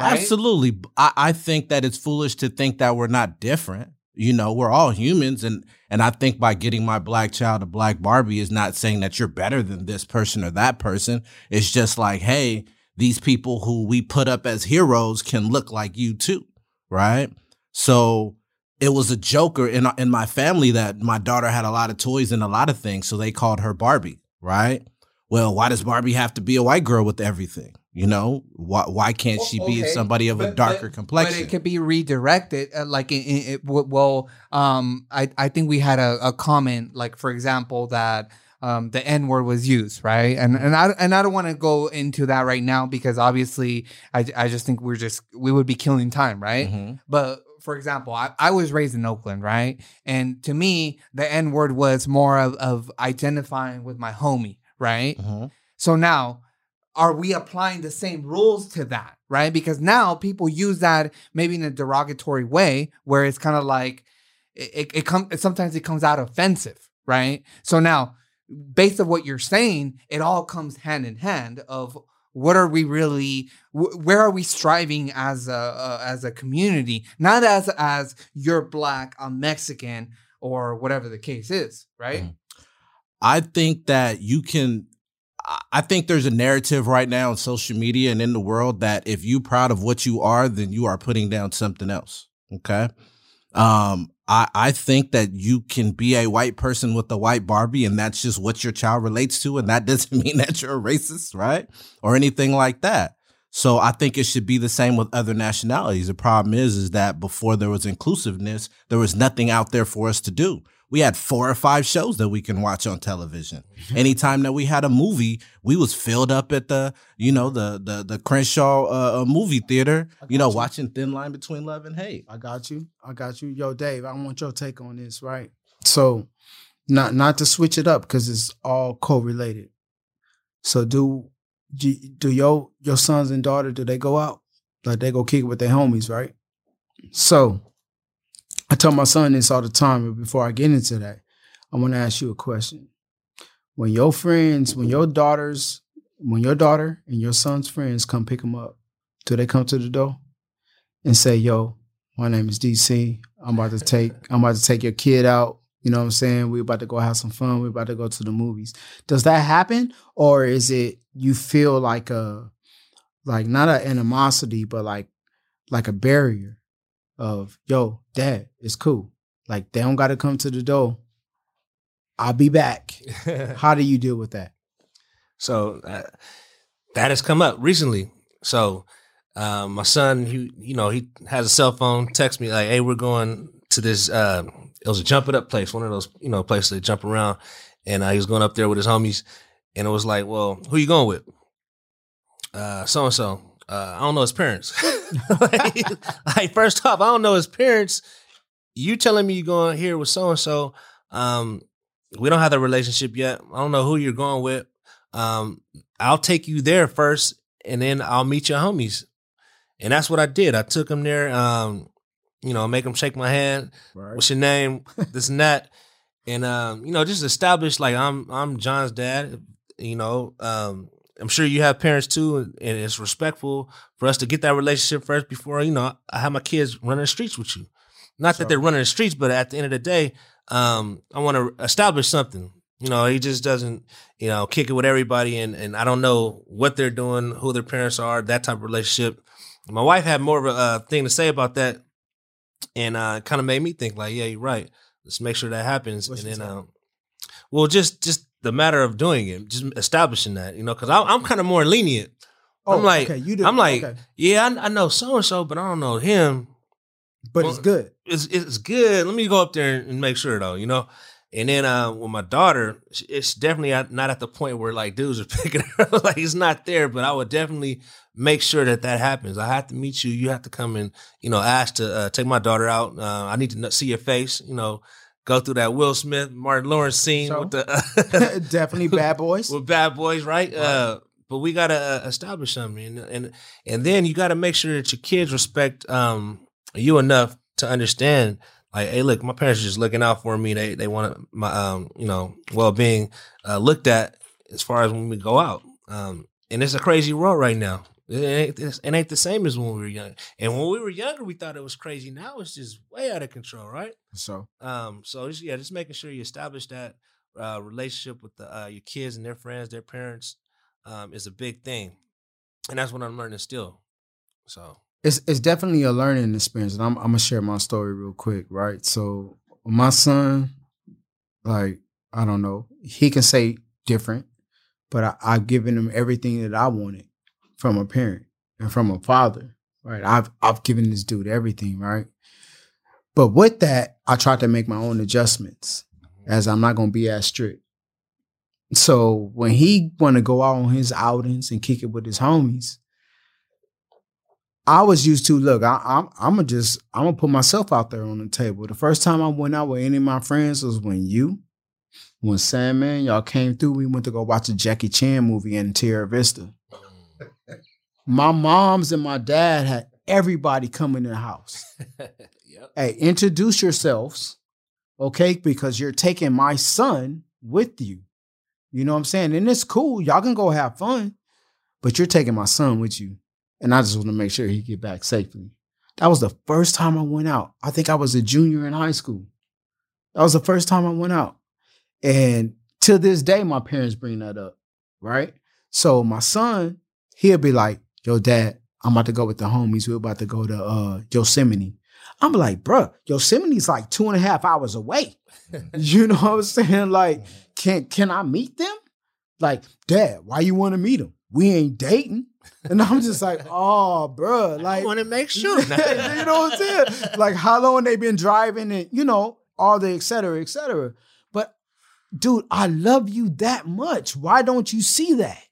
B: Right?
D: Absolutely, I, I think that it's foolish to think that we're not different. You know, we're all humans, and and I think by getting my black child a black Barbie is not saying that you're better than this person or that person. It's just like, hey, these people who we put up as heroes can look like you too, right? So it was a joker in in my family that my daughter had a lot of toys and a lot of things, so they called her Barbie, right? Well, why does Barbie have to be a white girl with everything? You know, why why can't she be
B: Okay,
D: somebody of a darker
B: but-
D: complexion?
B: But it could be redirected. Uh, like, in, in, it, w- well, um, I I think we had a, a comment, like for example, that um the N word was used, right? And and I and I don't want to go into that right now because obviously I I just think we're just we would be killing time, right?
D: Mhm.
B: But for example, I, I was raised in Oakland, right? And to me, the N word was more of, of identifying with my homie, right?
D: Mhm.
B: So now, are we applying the same rules to that, right? Because now people use that maybe in a derogatory way, where it's kind of like it, it, comes. Sometimes it comes out offensive, right? So now, based on what you're saying, it all comes hand in hand of what are we really wh- where are we striving as a uh, as a community not as as you're black i'm mexican or whatever the case is, right?
D: Mhm. I think that you can. I- think there's a narrative right now on social media and in the world that if you're proud of what you are, then you are putting down something else. Okay. Um, I, I think that you can be a white person with a white Barbie and that's just what your child relates to. And that doesn't mean that you're a racist, right? Or anything like that. So I think it should be the same with other nationalities. The problem is, is that before there was inclusiveness, there was nothing out there for us to do. We had four or five shows that we can watch on television. Anytime that we had a movie, we was filled up at the, you know, the the the Crenshaw uh, uh, movie theater, you know,
C: you.
D: watching Thin Line Between Love and Hate.
C: I got you. I got you. Yo, Dave, I want your take on this, right? So, not not to switch it up because it's all correlated. So, do do do your your sons and daughter do they go out like they go kick with their homies, right? So, I tell my son this all the time. But before I get into that, I want to ask you a question. When your friends, when your daughters, when your daughter and your son's friends come pick them up, do they come to the door and say, "Yo, my name is DC. I'm about to take I'm about to take your kid out. You know what I'm saying? We're about to go have some fun. We're about to go to the movies. Does that happen? Or is it you feel like a like not an animosity, but like like a barrier of yo, dad, it's cool. Like they don't gotta come to the door. I'll be back. How do you deal with that?
E: So uh, that has come up recently. So um, my son, he you know he has a cell phone. Text me like, "Hey, we're going to this. Uh, it was a jump it up place, one of those you know places that jump around." And uh, he was going up there with his homies, and it was like, "Well, who you going with?" Uh, so and so. Uh, I don't know his parents. like, like, first off, I don't know his parents. You telling me you're going here with so and so. Um, we don't have the relationship yet. I don't know who you're going with. Um, I'll take you there first, and then I'll meet your homies. And that's what I did. I took him there. Um, you know, make him shake my hand.
C: Right.
E: What's your name? this and that, and um, you know, just establish like I'm I'm John's dad. You know, um, I'm sure you have parents too, and and it's respectful for us to get that relationship first before you know I have my kids running the streets with you. Not that they're running the streets, but at the end of the day, um, I want to establish something. You know, he just doesn't, you know, kick it with everybody, and and I don't know what they're doing, who their parents are, that type of relationship. My wife had more of a uh, thing to say about that, and uh, kind of made me think like, yeah, you're right. Let's make sure that happens,
C: What's
E: and then, um, well, just just the matter of doing it, just establishing that, you know, because I'm, I'm kind of more lenient. I'm like,
C: Oh, okay, you do.
E: I'm like,
C: okay.
E: yeah, I, I know so and so, but I don't know him
C: but
E: well,
C: it's good.
E: it's it's good. Let me go up there and make sure though, you know. And then uh, with my daughter, it's definitely not at the point where like dudes are picking her up. like it's not there, but I would definitely make sure that that happens. I have to meet you. You have to come and you know ask to uh, take my daughter out. Uh, I need to see your face. You know, go through that Will Smith, Martin Lawrence scene
C: So?
E: with the
C: Definitely bad boys.
E: with bad boys, right? Uh, but we gotta uh, establish something, and and and then you gotta make sure that your kids respect um you enough to understand. Like, hey, look, my parents are just looking out for me. They they want my um you know well being uh, looked at as far as when we go out. Um, and it's a crazy world right now. It ain't, it ain't the same as when we were young. And when we were younger, we thought it was crazy. Now it's just way out of control, right?
C: So
E: Um, so just, yeah, just making sure you establish that uh, relationship with the, uh, your kids and their friends, their parents, um, is a big thing, and that's what I'm learning still. So
C: it's it's definitely a learning experience, and I'm I'm gonna share my story real quick, right? So my son, like I don't know, he can say different, but I, I've given him everything that I wanted from a parent and from a father, right? I've I've given this dude everything, right? But with that, I tried to make my own adjustments, as I'm not gonna be as strict. So when he want to go out on his outings and kick it with his homies, I was used to look. I, I'm I'm gonna just I'm gonna put myself out there on the table. The first time I went out with any of my friends was when you, when Sandman, y'all came through. We went to go watch a Jackie Chan movie in Tierra Vista. My moms and my dad had everybody come in the house.
E: yep.
C: Hey, introduce yourselves, okay? Because you're taking my son with you. You know what I'm saying? And it's cool. Y'all can go have fun, but you're taking my son with you. And I just want to make sure he get back safely. That was the first time I went out. I think I was a junior in high school. That was the first time I went out. And to this day, my parents bring that up, right? So my son, he'll be like, yo, dad, I'm about to go with the homies. We're about to go to uh, Yosemite. I'm like, bruh, Yosemite's like two and a half hours away. you know what I'm saying? Like, can can I meet them? Like, dad, why you want to meet them? We ain't dating. And I'm just like, oh, bruh, like,
E: want to make sure.
C: you know what I'm saying? Like, how long they been driving and, you know, all the et cetera, et cetera. But, dude, I love you that much. Why don't you see that?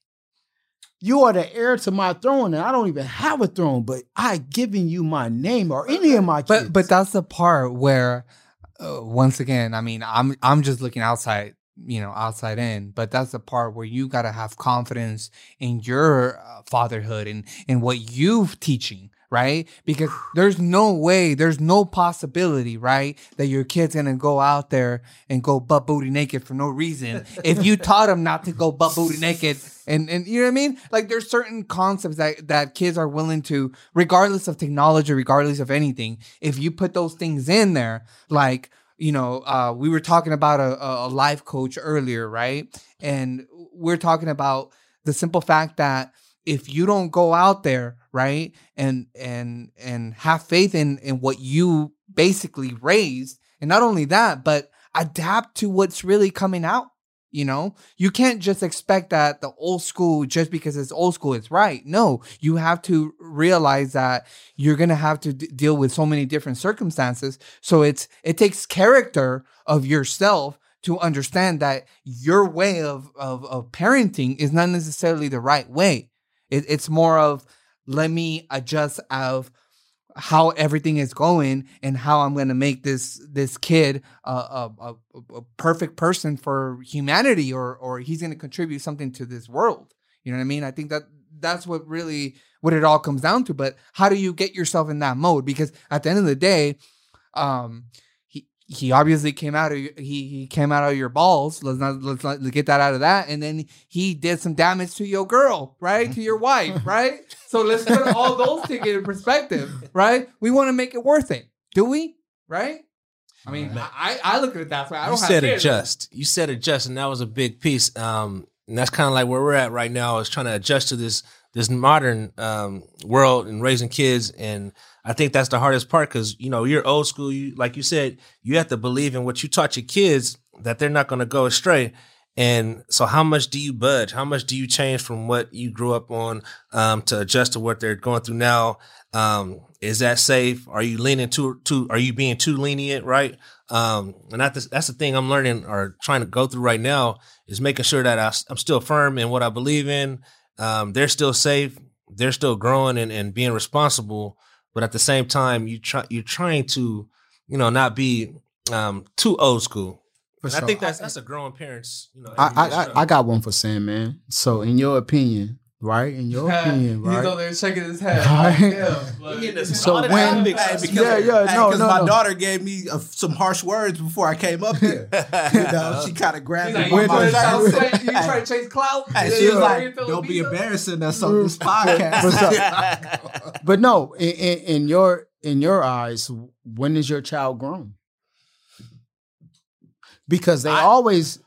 C: You are the heir to my throne, and I don't even have a throne, but I given you my name or any of my kids.
B: But but that's the part where, uh, once again, I mean, I'm I'm just looking outside, you know, outside in. But that's the part where you gotta have confidence in your uh, fatherhood and in what you've teaching, right? Because there's no way, there's no possibility, right, that your kid's gonna go out there and go butt booty naked for no reason if you taught them not to go butt booty naked. And, and you know what I mean? Like there's certain concepts that, that kids are willing to, regardless of technology, regardless of anything, if you put those things in there, like, you know, uh, we were talking about a, a life coach earlier, right? And we're talking about the simple fact that if you don't go out there right and and and have faith in in what you basically raised and not only that but adapt to what's really coming out you know? You can't just expect that the old school just because it's old school is right. No you have to realize that you're gonna have to d- deal with so many different circumstances. So it's it takes character of yourself to understand that your way of of, of parenting is not necessarily the right way it, it's more of let me adjust of how everything is going and how I'm going to make this this kid a, a, a, perfect person for humanity or or he's going to contribute something to this world. You know what I mean? I think that that's what really what it all comes down to. But how do you get yourself in that mode? Because at the end of the day, um, he he obviously came out of your- he he came out of your balls. Let's not let's not get that out of that. And then he did some damage to your girl, right? to your wife, right? So let's put all those things in perspective, right? We want to make it worth it, do we? Right? I mean, I, I look at it that way. I
E: you
B: don't have
E: said
B: kids.
E: adjust. You said adjust, and that was a big piece. Um, and that's kind of like where we're at right now is trying to adjust to this this modern um, world and raising kids. And I think that's the hardest part because you know you're old school. You like you said, you have to believe in what you taught your kids that they're not going to go astray. And so, how much do you budge? How much do you change from what you grew up on um, to adjust to what they're going through now? Um, is that safe? Are you leaning too too? Are you being too lenient? Right? Um, and that's that's the thing I'm learning or trying to go through right now is making sure that I, am still firm in what I believe in. Um, they're still safe. They're still growing and, and being responsible. But at the same time, you try you're trying to, you know, not be um, too old school.
C: For
E: And I think that's that's a growing parents. You know,
C: I, I, I, I got one for Sandman. So, in your opinion, right? In your opinion, right?
B: He's over there shaking his head.
C: Right.
B: Yeah, like-
C: So when-
D: because,
C: Yeah, yeah,
D: hey,
C: no,
D: 'cause
C: no,
D: my
C: no.
D: daughter gave me uh, some harsh words before I came up here. you know, she kind of grabbed
B: He's
D: me
B: like, you
D: my
B: trying to chase- you trying to chase clout?
D: Hey,
B: Yeah,
D: she was like, "Don't be embarrassing us on this podcast."
C: What's But no, in, in, in your in your eyes, when is your child grown? Because they
D: I-
C: always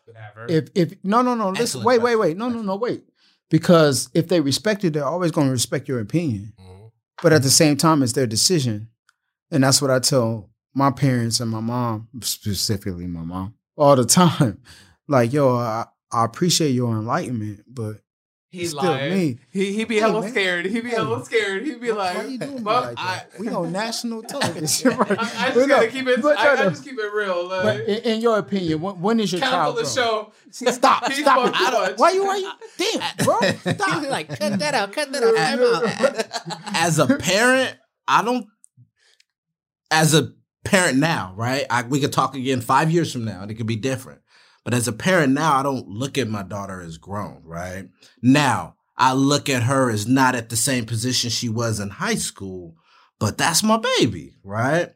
C: if if no no no listen
D: Excellent
C: wait wait wait no no no wait because if they respect you they're always going to respect your opinion.
E: Mhm.
C: but at the same time it's their decision. And that's what I tell my parents and my mom specifically my mom all the time. Like yo I, I appreciate your enlightenment but
B: He's
C: it's still
B: lying.
C: me
B: He he be
C: Hey,
B: hella
C: man.
B: scared. He be
C: Hey.
B: hella scared. He be like,
C: why you doing me
B: "Well,
C: like
B: I,
C: that? we on national television right?
B: I, I
C: But
B: just
C: no,
B: gotta keep it. I,
C: no,
B: I just keep it real.
C: But
B: Like,
C: in, in your opinion when, when is your
B: cancel
C: child
B: the show.
C: Stop! Stop
B: fucking
C: it!
B: much.
C: Why you? Why you? Damn, bro! Stop!
E: like cut that out, cut that out. time out.
D: as a parent, I don't. As a parent now, right? I, we could talk again five years from now, and it could be different. But as a parent now, I don't look at my daughter as grown, right? Now I look at her as not at the same position she was in high school, but that's my baby, right?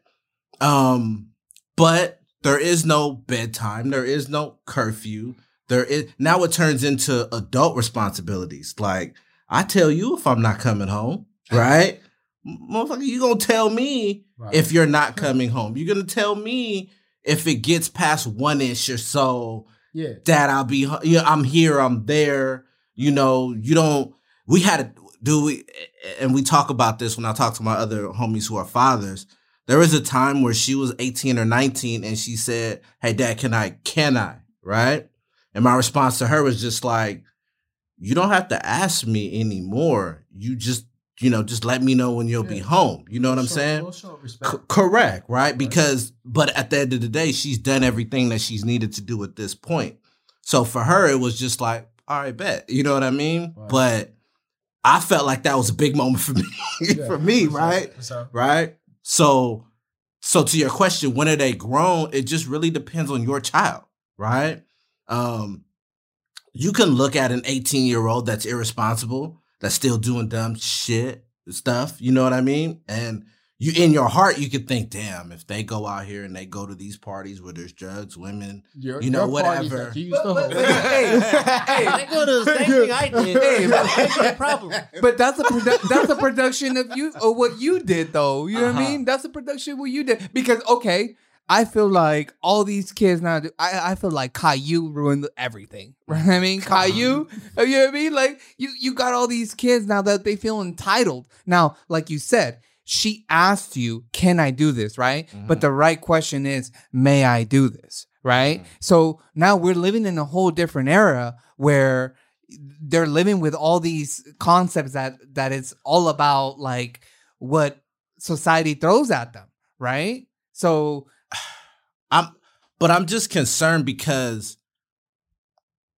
D: Um, but there is no bedtime, there is no curfew. There is now it turns into adult responsibilities. Like I tell you if I'm not coming home, right? Motherfucker, you gonna tell me
C: Right.
D: if you're not coming home. You're gonna tell me if it gets past one inch or so,
C: Yeah.
D: dad, I'll be, yeah, I'm here, I'm there. You know, you don't, we had to do we, and we talk about this when I talk to my other homies who are fathers. There was a time where she was 18 or 19 and she said, Hey, dad, can I, can I? Right. And my response to her was just like, You don't have to ask me anymore. You just, you know, just let me know when you'll be home. You know what I'm saying?
C: we'll show respect.
D: C- correct, right? Because, but at the end of the day, she's done everything that she's needed to do at this point. So for her, it was just like, all right, bet. You know what I mean?
C: Right.
D: But I felt like that was a big moment for me,
C: Yeah,
D: for me,
C: for
D: right?
C: sure.
D: Right. So, so to your question, when are they grown? It just really depends on your child, right? Um, you can look at an 18 year old that's irresponsible, that's still doing dumb shit stuff. You know what I mean? And you, in your heart, you could think, damn, if they go out here and they go to these parties where there's drugs, women,
C: Your-
D: you know, whatever.
C: that you used
B: But- but- but- hey, hey,
E: They go to the same thing I did.
B: Hey, but-
E: That's the problem.
B: But that's a produ- that's a production of you or what you did though. You know what I
D: Uh-huh.
B: mean? That's a production of what you did because okay, I feel like all these kids now. do- I I feel like Caillou ruined everything. Right? I mean Caillou. You know what I mean? Like you you got all these kids now that they feel entitled. Now, like you said. She asked you, "Can I do this?" Right, but mm-hmm. the right question is, "May I do this?" Right. Mm-hmm. So now we're living in a whole different era where they're living with all these concepts that that it's all about like what society throws at them, right? So
D: I'm, but I'm just concerned because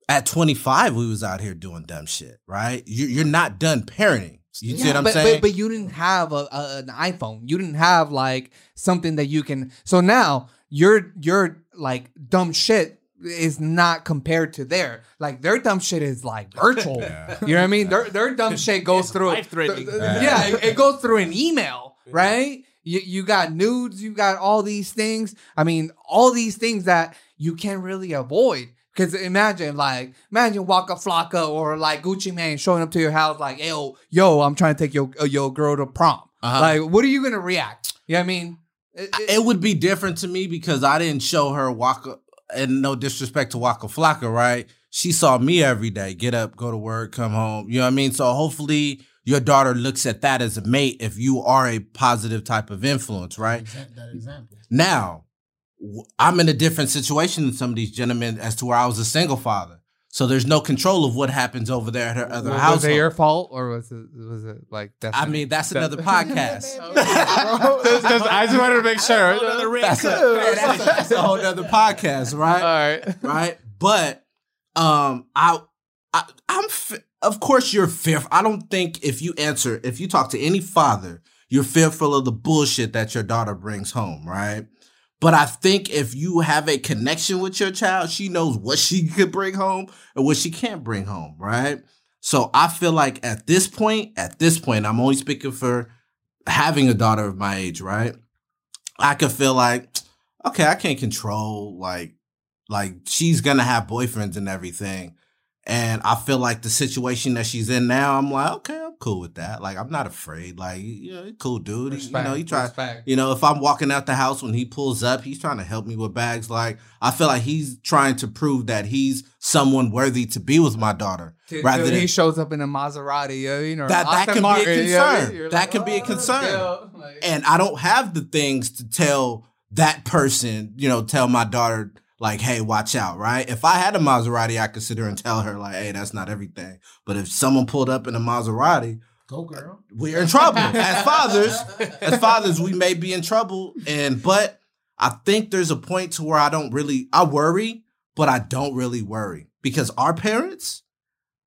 D: at 25 we was out here doing dumb shit, right? You, you're not done parenting. You see what I'm
B: but,
D: saying?
B: But, but you didn't have a, a- an iPhone. You didn't have like something that you can. So now your your like dumb shit is not compared to their like their dumb shit is like virtual. You know what I mean? Their their dumb shit goes through
E: life-threatening.
B: th- th- Yeah, it, it goes through an email, right? You you got nudes, you got all these things. I mean, all these things that you can't really avoid. Cause imagine like imagine Waka Flocka or like Gucci Mane showing up to your house like yo yo I'm trying to take your uh, your girl to prom.
D: Uh-huh.
B: Like what are you gonna react? You know what I mean? It- it-
D: it would be different to me because I didn't show her Waka, and no disrespect to Waka Flocka, right? She saw me every day, get up, go to work, come home. You know what I mean? So hopefully your daughter looks at that as a mate if you are a positive type of influence, right?
C: That example.
D: Now, I'm in a different situation than some of these gentlemen as to where I was a single father. So there's no control of what happens over there at her other house.
B: was
D: household.
B: it your fault or was it was it like that's
D: I mean, that's another podcast.
B: I just wanted to make sure.
D: That's a, that's, a, that's a whole other podcast, right?
B: All right.
D: right? But um, I, I I'm f- of course you're fearful. I don't think if you answer, if you talk to any father, you're fearful of the bullshit that your daughter brings home, right? But I think if you have a connection with your child, she knows what she could bring home and what she can't bring home, right? So I feel like at this point, at this point, I'm only speaking for having a daughter of my age, right? I could feel like, okay, I can't control like like she's gonna have boyfriends and everything. And I feel like the situation that she's in now, I'm like, okay, I'm cool with that. Like, I'm not afraid. Like, yeah, cool dude. He- you know, he try. You know, if I'm walking out the house when he pulls up, he's trying to help me with bags. Like, I feel like he's trying to prove that he's someone worthy to be with my daughter.
B: Till-
D: rather
B: till
D: than
B: he shows up in a Maserati, you know,
D: That- that can be a
B: Martin, you know what I
D: concern. That can be a
B: "Oh,
D: concern."
B: yo," like-
D: and I don't have the things to tell that person, you know, tell my daughter like, "Hey, watch out!" Right? If I had a Maserati, I could sit her and tell her like, "Hey, that's not everything." But if someone pulled up in a Maserati,
C: Go uh, girl.
D: we're in trouble as fathers. As fathers, we may be in trouble, and but I think there's a point to where I don't really I worry, but I don't really worry because our parents,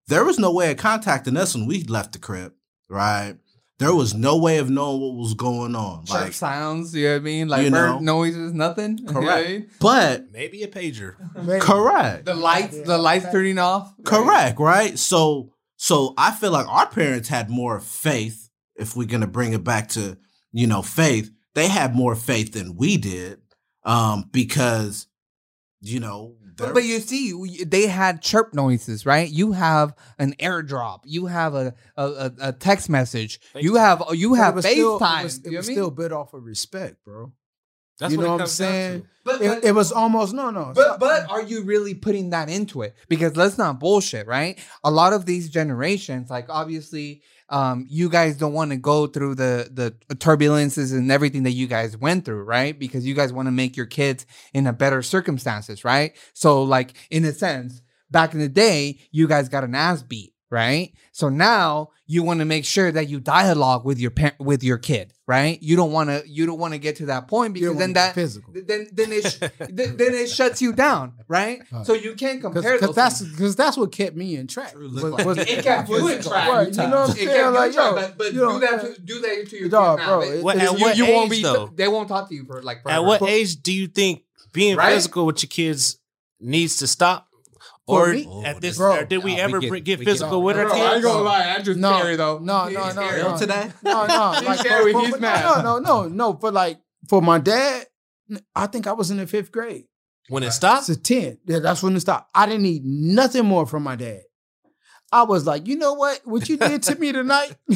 D: there was no way of contacting us when we left the crib, right? There was no way of knowing what was going on,
B: Chirp
D: like
B: sounds, you know what I mean? Like
D: You
B: bird
D: know.
B: noises, nothing. you know I
D: correct.
B: mean?
D: But
E: Maybe a pager.
D: correct,
B: The lights, the lights turning off.
D: correct, right? So so I feel like our parents had more faith. If we're gonna bring it back to you know faith, they had more faith than we did, um, because you know.
B: But, but you see, they had chirp noises, right? You have an airdrop. You have a a, a, a text message. You have you
C: But it
B: have
C: was still- It was, it
B: you know
C: was
B: what I mean?
C: still built off of respect, bro.
E: That's
C: you
E: what
C: know
E: it
C: what I'm
E: comes down
C: saying?
E: to.
B: But-
C: it,
B: but-
C: it was almost no, no.
B: But but are you really putting that into it? Because let's not bullshit, right? A lot of these generations, like obviously, um, you guys don't want to go through the the turbulences and everything that you guys went through, right? Because you guys want to make your kids in a better circumstances, right? So, like in a sense, back in the day, you guys got an ass beat, right? So now you want to make sure that you dialogue with your parent with your kid, right? You don't want to you don't want to get to that point because then that
C: physical.
B: then then it sh- then, then it shuts you down, right? So you can't compare
C: because
B: those
C: that's because that's what kept me in track. Was- was-
B: It kept you in track.
C: Right, you know what I'm
B: It
C: saying?
B: kept you in
C: Like,
B: track, but, but
C: you know,
B: do that to, do that to your
C: Dog,
B: kids
C: bro,
B: now.
C: it-
E: What- at
B: you,
E: what
B: you won't
E: age,
B: be
E: though?
B: they won't talk to you for like
E: At what age do you think being
B: Right?
E: physical with your kids needs to stop?
C: For
E: Or
C: me-
E: at this,
C: Bro.
E: or did we
G: No, we
E: ever
G: get-
E: br- get
G: we get-
E: physical with our
B: Bro, I ain't gonna lie, Andrew's
C: No,
B: scary though.
C: no,
B: He's
C: no, no, no.
D: today?
C: No, no,
B: He's
C: like
B: scary,
C: for-
B: he's
C: for-
B: mad.
C: No, no, no, no. For like for my dad, I think I was in the fifth grade.
E: When it stopped?
C: That's a 10. Yeah, that's when it stopped. I didn't need nothing more from my dad. I was like, you know what? What you did to me tonight?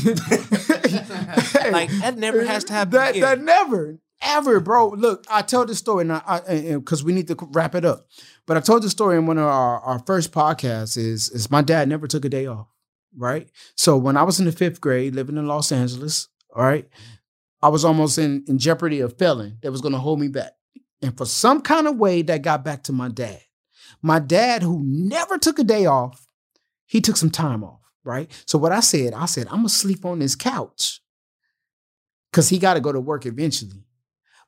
E: Like, that never has to happen
C: That,
E: again.
C: that never, ever, bro. Look, I tell this story now because we need to wrap it up. But I told the story in one of our, our first podcasts is, is my dad never took a day off, right? So when I was in the fifth grade, living in Los Angeles, all right, I was almost in, in jeopardy of failing that was going to hold me back. And for some kind of way, that got back to my dad. My dad, who never took a day off, he took some time off, right? So what I said, I said, I'm gonna sleep on this couch. Cause he gotta go to work eventually.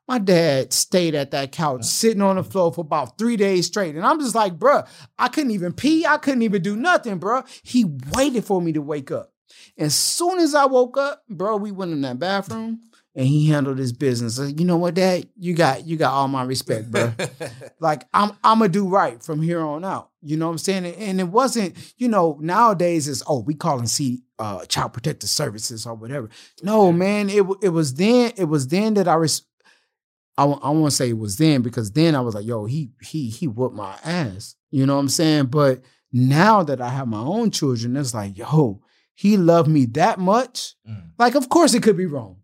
C: My dad stayed at that couch, sitting on the floor for about three days straight. And I'm just like, bruh, I couldn't even pee. I couldn't even do nothing, bruh. He waited for me to wake up. As soon as I woke up, bro, we went in that bathroom and he handled his business. Like, you know what, Dad? You got you got all my respect, bro. like I'm I'm gonna do right from here on out. You know what I'm saying? And, and it wasn't, you know, nowadays it's oh we calling C uh child protective services or whatever. No, man, it it was then it was then that I res- I I won't say it was then because then I was like, yo, he he he whooped my ass. You know what I'm saying? But now that I have my own children, it's like, yo, he loved me that much. Mm. Like, of course, it could be wrong,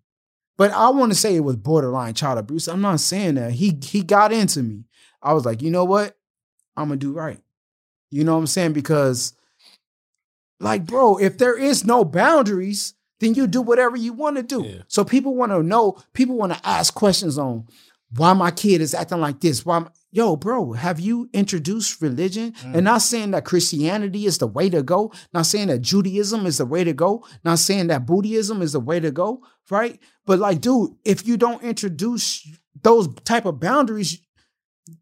C: but I want to say it was borderline child abuse. I'm not saying that. He he got into me. I was like, you know what? I'm gonna do right. You know what I'm saying? Because, like, bro, if there is no boundaries, then you do whatever you want to do.
E: Yeah.
C: So people want to know. People want to ask questions on why my kid is acting like this. Why, my- yo, bro, have you introduced religion? Mm. And not saying that Christianity is the way to go. Not saying that Judaism is the way to go. Not saying that Buddhism is the way to go. Right? But like, dude, if you don't introduce those type of boundaries,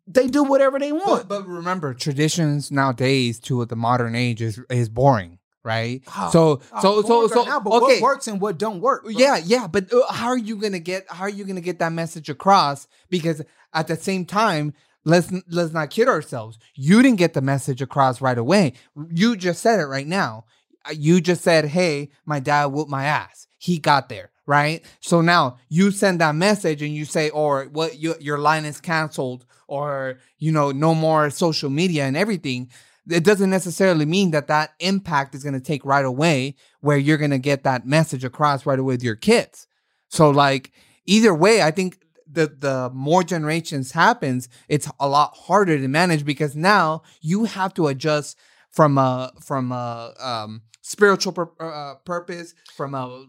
C: they do whatever they want.
B: But, but remember, traditions nowadays to the modern age is is boring, right?
C: Oh,
B: so
C: oh,
B: so so so
C: now, but
B: okay.
C: what works and what don't work? bro?
B: Yeah, yeah, but uh, how are you gonna get how are you gonna get that message across? Because at the same time, let's let's not kid ourselves. You didn't get the message across right away. You just said it right now. Uh, You just said, "Hey, my dad whooped my ass." He got there, right? So now you send that message and you say, "Or what? Your your line is canceled." Or you know, no more social media and everything it doesn't necessarily mean that that impact is going to take right away where you're going to get that message across right away with your kids. So like either way i think the the more generations happens it's a lot harder to manage because now you have to adjust from a from a um spiritual pur- uh, purpose from a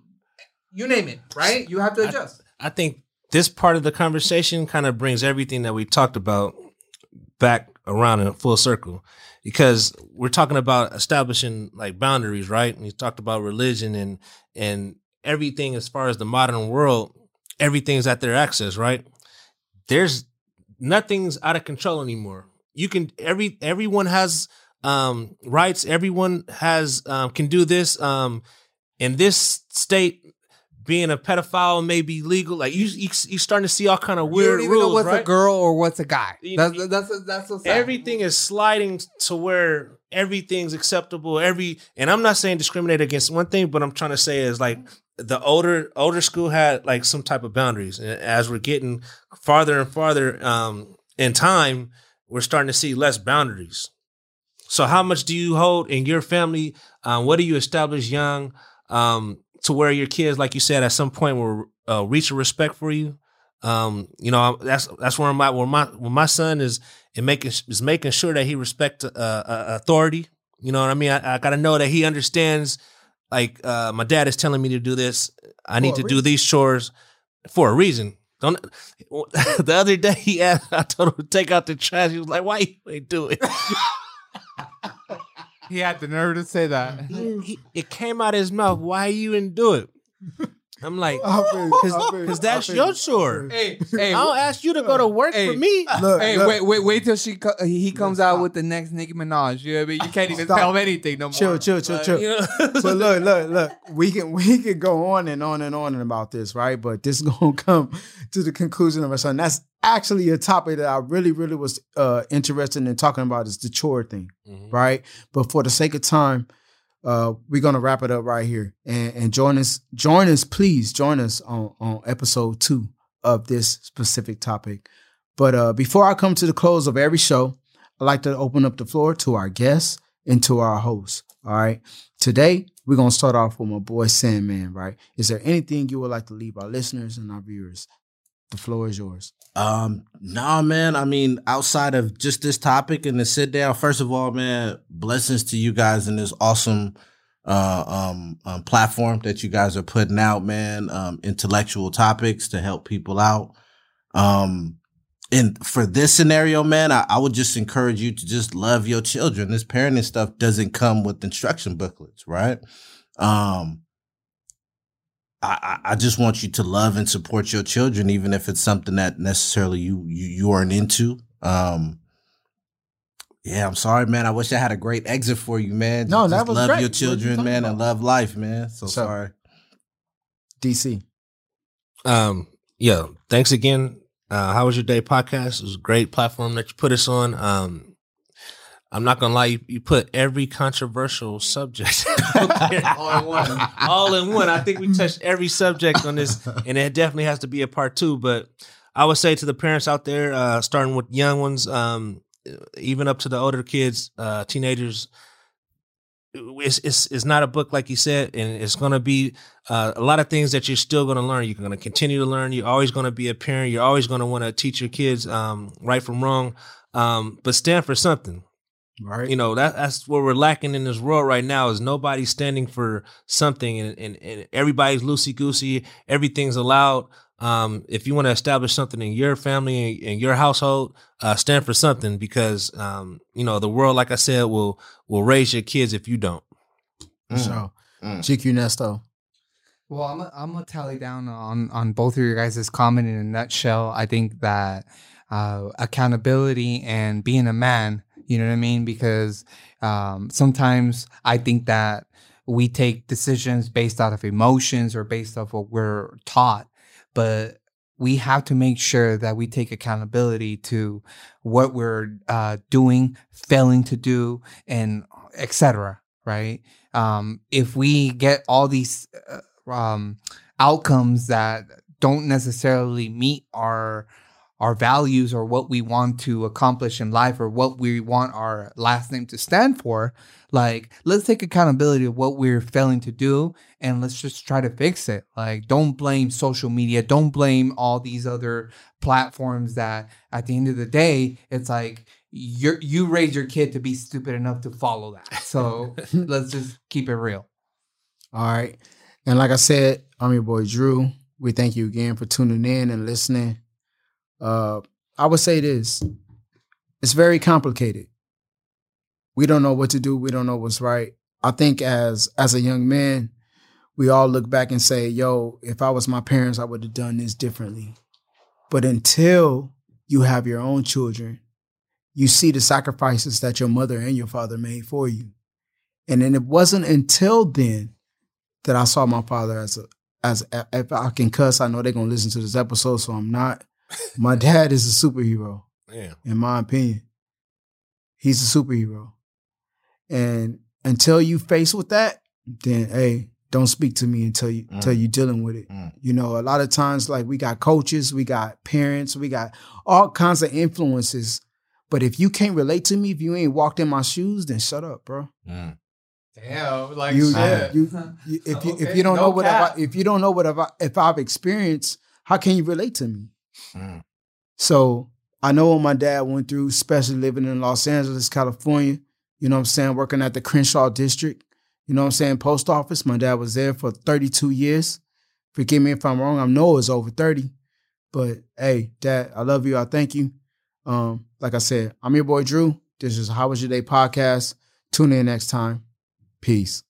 B: you name it right? You have to adjust.
E: I think this part of the conversation kind of brings everything that we talked about back around in a full circle because we're talking about establishing like boundaries, right? And you talked about religion and and everything as far as the modern world, everything's at their access, right? There's nothing's out of control anymore. You can every everyone has um rights, everyone has um can do this um in this state being a pedophile may be legal. Like you, you, you starting to see all kind of
B: you
E: weird
B: don't even
E: rules,
B: know what's
E: right?
B: a girl or what's a guy
E: You-
B: that's that's that's what's.
E: Everything is sliding to where everything's acceptable. Every and I'm not saying discriminate against one thing, but I'm trying to say is like the older older school had like some type of boundaries, and as we're getting farther and farther um, in time, we're starting to see less boundaries. So, how much do you hold in your family? Um, what do you establish young um, to where your kids, like you said, at some point will uh, reach a respect for you? Um, you know, that's that's where my where my where my son is in making is making sure that he respects uh, uh, authority. You know what I mean? I, I got to know that he understands. Like uh, my dad is telling me to do this. I need to do these chores for a reason. Don't. The other day he asked, I told him to take out the trash. He was like, "Why you ain't do it?"
B: He had the nerve to say that.
E: He- he- it came out of his mouth. Why you didn't do it? I'm like,
C: I feel you, I feel you,
E: because that's
C: feel
E: your
C: you.
E: chore.
B: Hey, hey,
E: I don't ask you to go to work
B: Hey.
E: for me.
C: Look,
B: hey,
C: look.
B: wait, wait, wait till she co- he comes out with the next Nicki Minaj. You know what I mean? You can't even
C: Stop.
B: tell him anything no more.
C: Chill, chill, chill, chill.
E: You know?
C: but look, look, look. We can we can go on and on and on about this, right? But this is gonna come to the conclusion of our son. That's actually a topic that I really, really was uh interested in talking about is the chore thing,
E: Mhm.
C: right? But for the sake of time, uh, we're gonna wrap it up right here. And and join us, join us, please join us on on episode two of this specific topic. But uh before I come to the close of every show, I'd like to open up the floor to our guests and to our hosts. All right. Today, we're to start off with my boy Sandman, right? Is there anything you would like to leave our listeners and our viewers? The floor is yours.
D: Um, nah, man. I mean, outside of just this topic and the sit down, first of all, man, blessings to you guys in this awesome uh um, um platform that you guys are putting out, man. Um, intellectual topics to help people out. Um, and for this scenario, man, I, I would just encourage you to just love your children. This parenting stuff doesn't come with instruction booklets, right? Um, I, I I just want you to love and support your children, even if it's something that necessarily you you, you aren't into. Um, yeah, I'm sorry, man. I wish I had a great exit for you, man.
C: No,
D: Just
C: that was
D: love
C: great.
D: your
C: What you
D: children,
C: talking
D: man, and love life, man. So,
C: So-
D: sorry.
C: DC.
E: Um, yeah, thanks again. Uh, How was your day podcast? It was a great platform that you put us on. Um, I'm not gonna lie, you, you put every controversial subject.
B: All in one.
E: all in one. I think we touched every subject on this, and it definitely has to be a part two. But I would say to the parents out there, uh, starting with young ones, um, even up to the older kids, uh, teenagers, it's, it's it's not a book like you said, and it's going to be uh, a lot of things that you're still going to learn. You're going to continue to learn. You're always going to be a parent. You're always going to want to teach your kids um, right from wrong, um, but stand for something
C: Right.
E: you know that that's what we're lacking in this world right now is nobody standing for something and, and, and everybody's loosey goosey everything's allowed um, if you want to establish something in your family and in your household uh, stand for something because um, you know the world like i said will will raise your kids if you don't
C: So,
D: Mm.
C: GQ Nesto.
B: Well, I'm i I'm gonna tally down on on both of your guys' comment in a nutshell. I think that uh, accountability and being a man, you know what I mean, because um, sometimes I think that we take decisions based out of emotions or based off what we're taught, but we have to make sure that we take accountability to what we're uh, doing, failing to do, and etc. Right? um, if we get all these uh, um, outcomes that don't necessarily meet our our values or what we want to accomplish in life or what we want our last name to stand for like let's take accountability of what we're failing to do and let's just try to fix it like don't blame social media don't blame all these other platforms that at the end of the day it's like you you raise your kid to be stupid enough to follow that so let's just keep it real
C: All right. And like I said, I'm your boy Drew. We thank you again for tuning in and listening. Uh, I would say this it's very complicated. We don't know what to do. We don't know what's right. I think as as a young man, we all look back and say, yo, if I was my parents, I would have done this differently. But until you have your own children, you see the sacrifices that your mother and your father made for you. And then it wasn't until then that I saw my father as a as a, if I can cuss, I know they're gonna listen to this episode, so I'm not. My dad is a superhero,
E: yeah
C: in my opinion. He's a superhero. And until you face with that, then hey, don't speak to me until you
D: Mm.
C: until you're dealing with it.
D: Mm.
C: You know, a lot of times like we got coaches, we got parents, we got all kinds of influences. But if you can't relate to me, if you ain't walked in my shoes, then shut up, bro.
D: Mm.
B: Damn, like
C: You,
B: shit.
C: you, you if you if you don't
B: no
C: know what. I, if you don't know what I've, if I've experienced, how can you relate to me?
E: Mm.
C: So I know what my dad went through, especially living in Los Angeles, California. You know what I'm saying? Working at the Crenshaw District. You know what I'm saying? Post office. My dad was there for 32 years. Forgive me if I'm wrong. I know it's over 30. But hey, dad, I love you. I thank you. Um, like I said, I'm your boy Drew. This is How Was Your Day podcast. Tune in next time. Peace.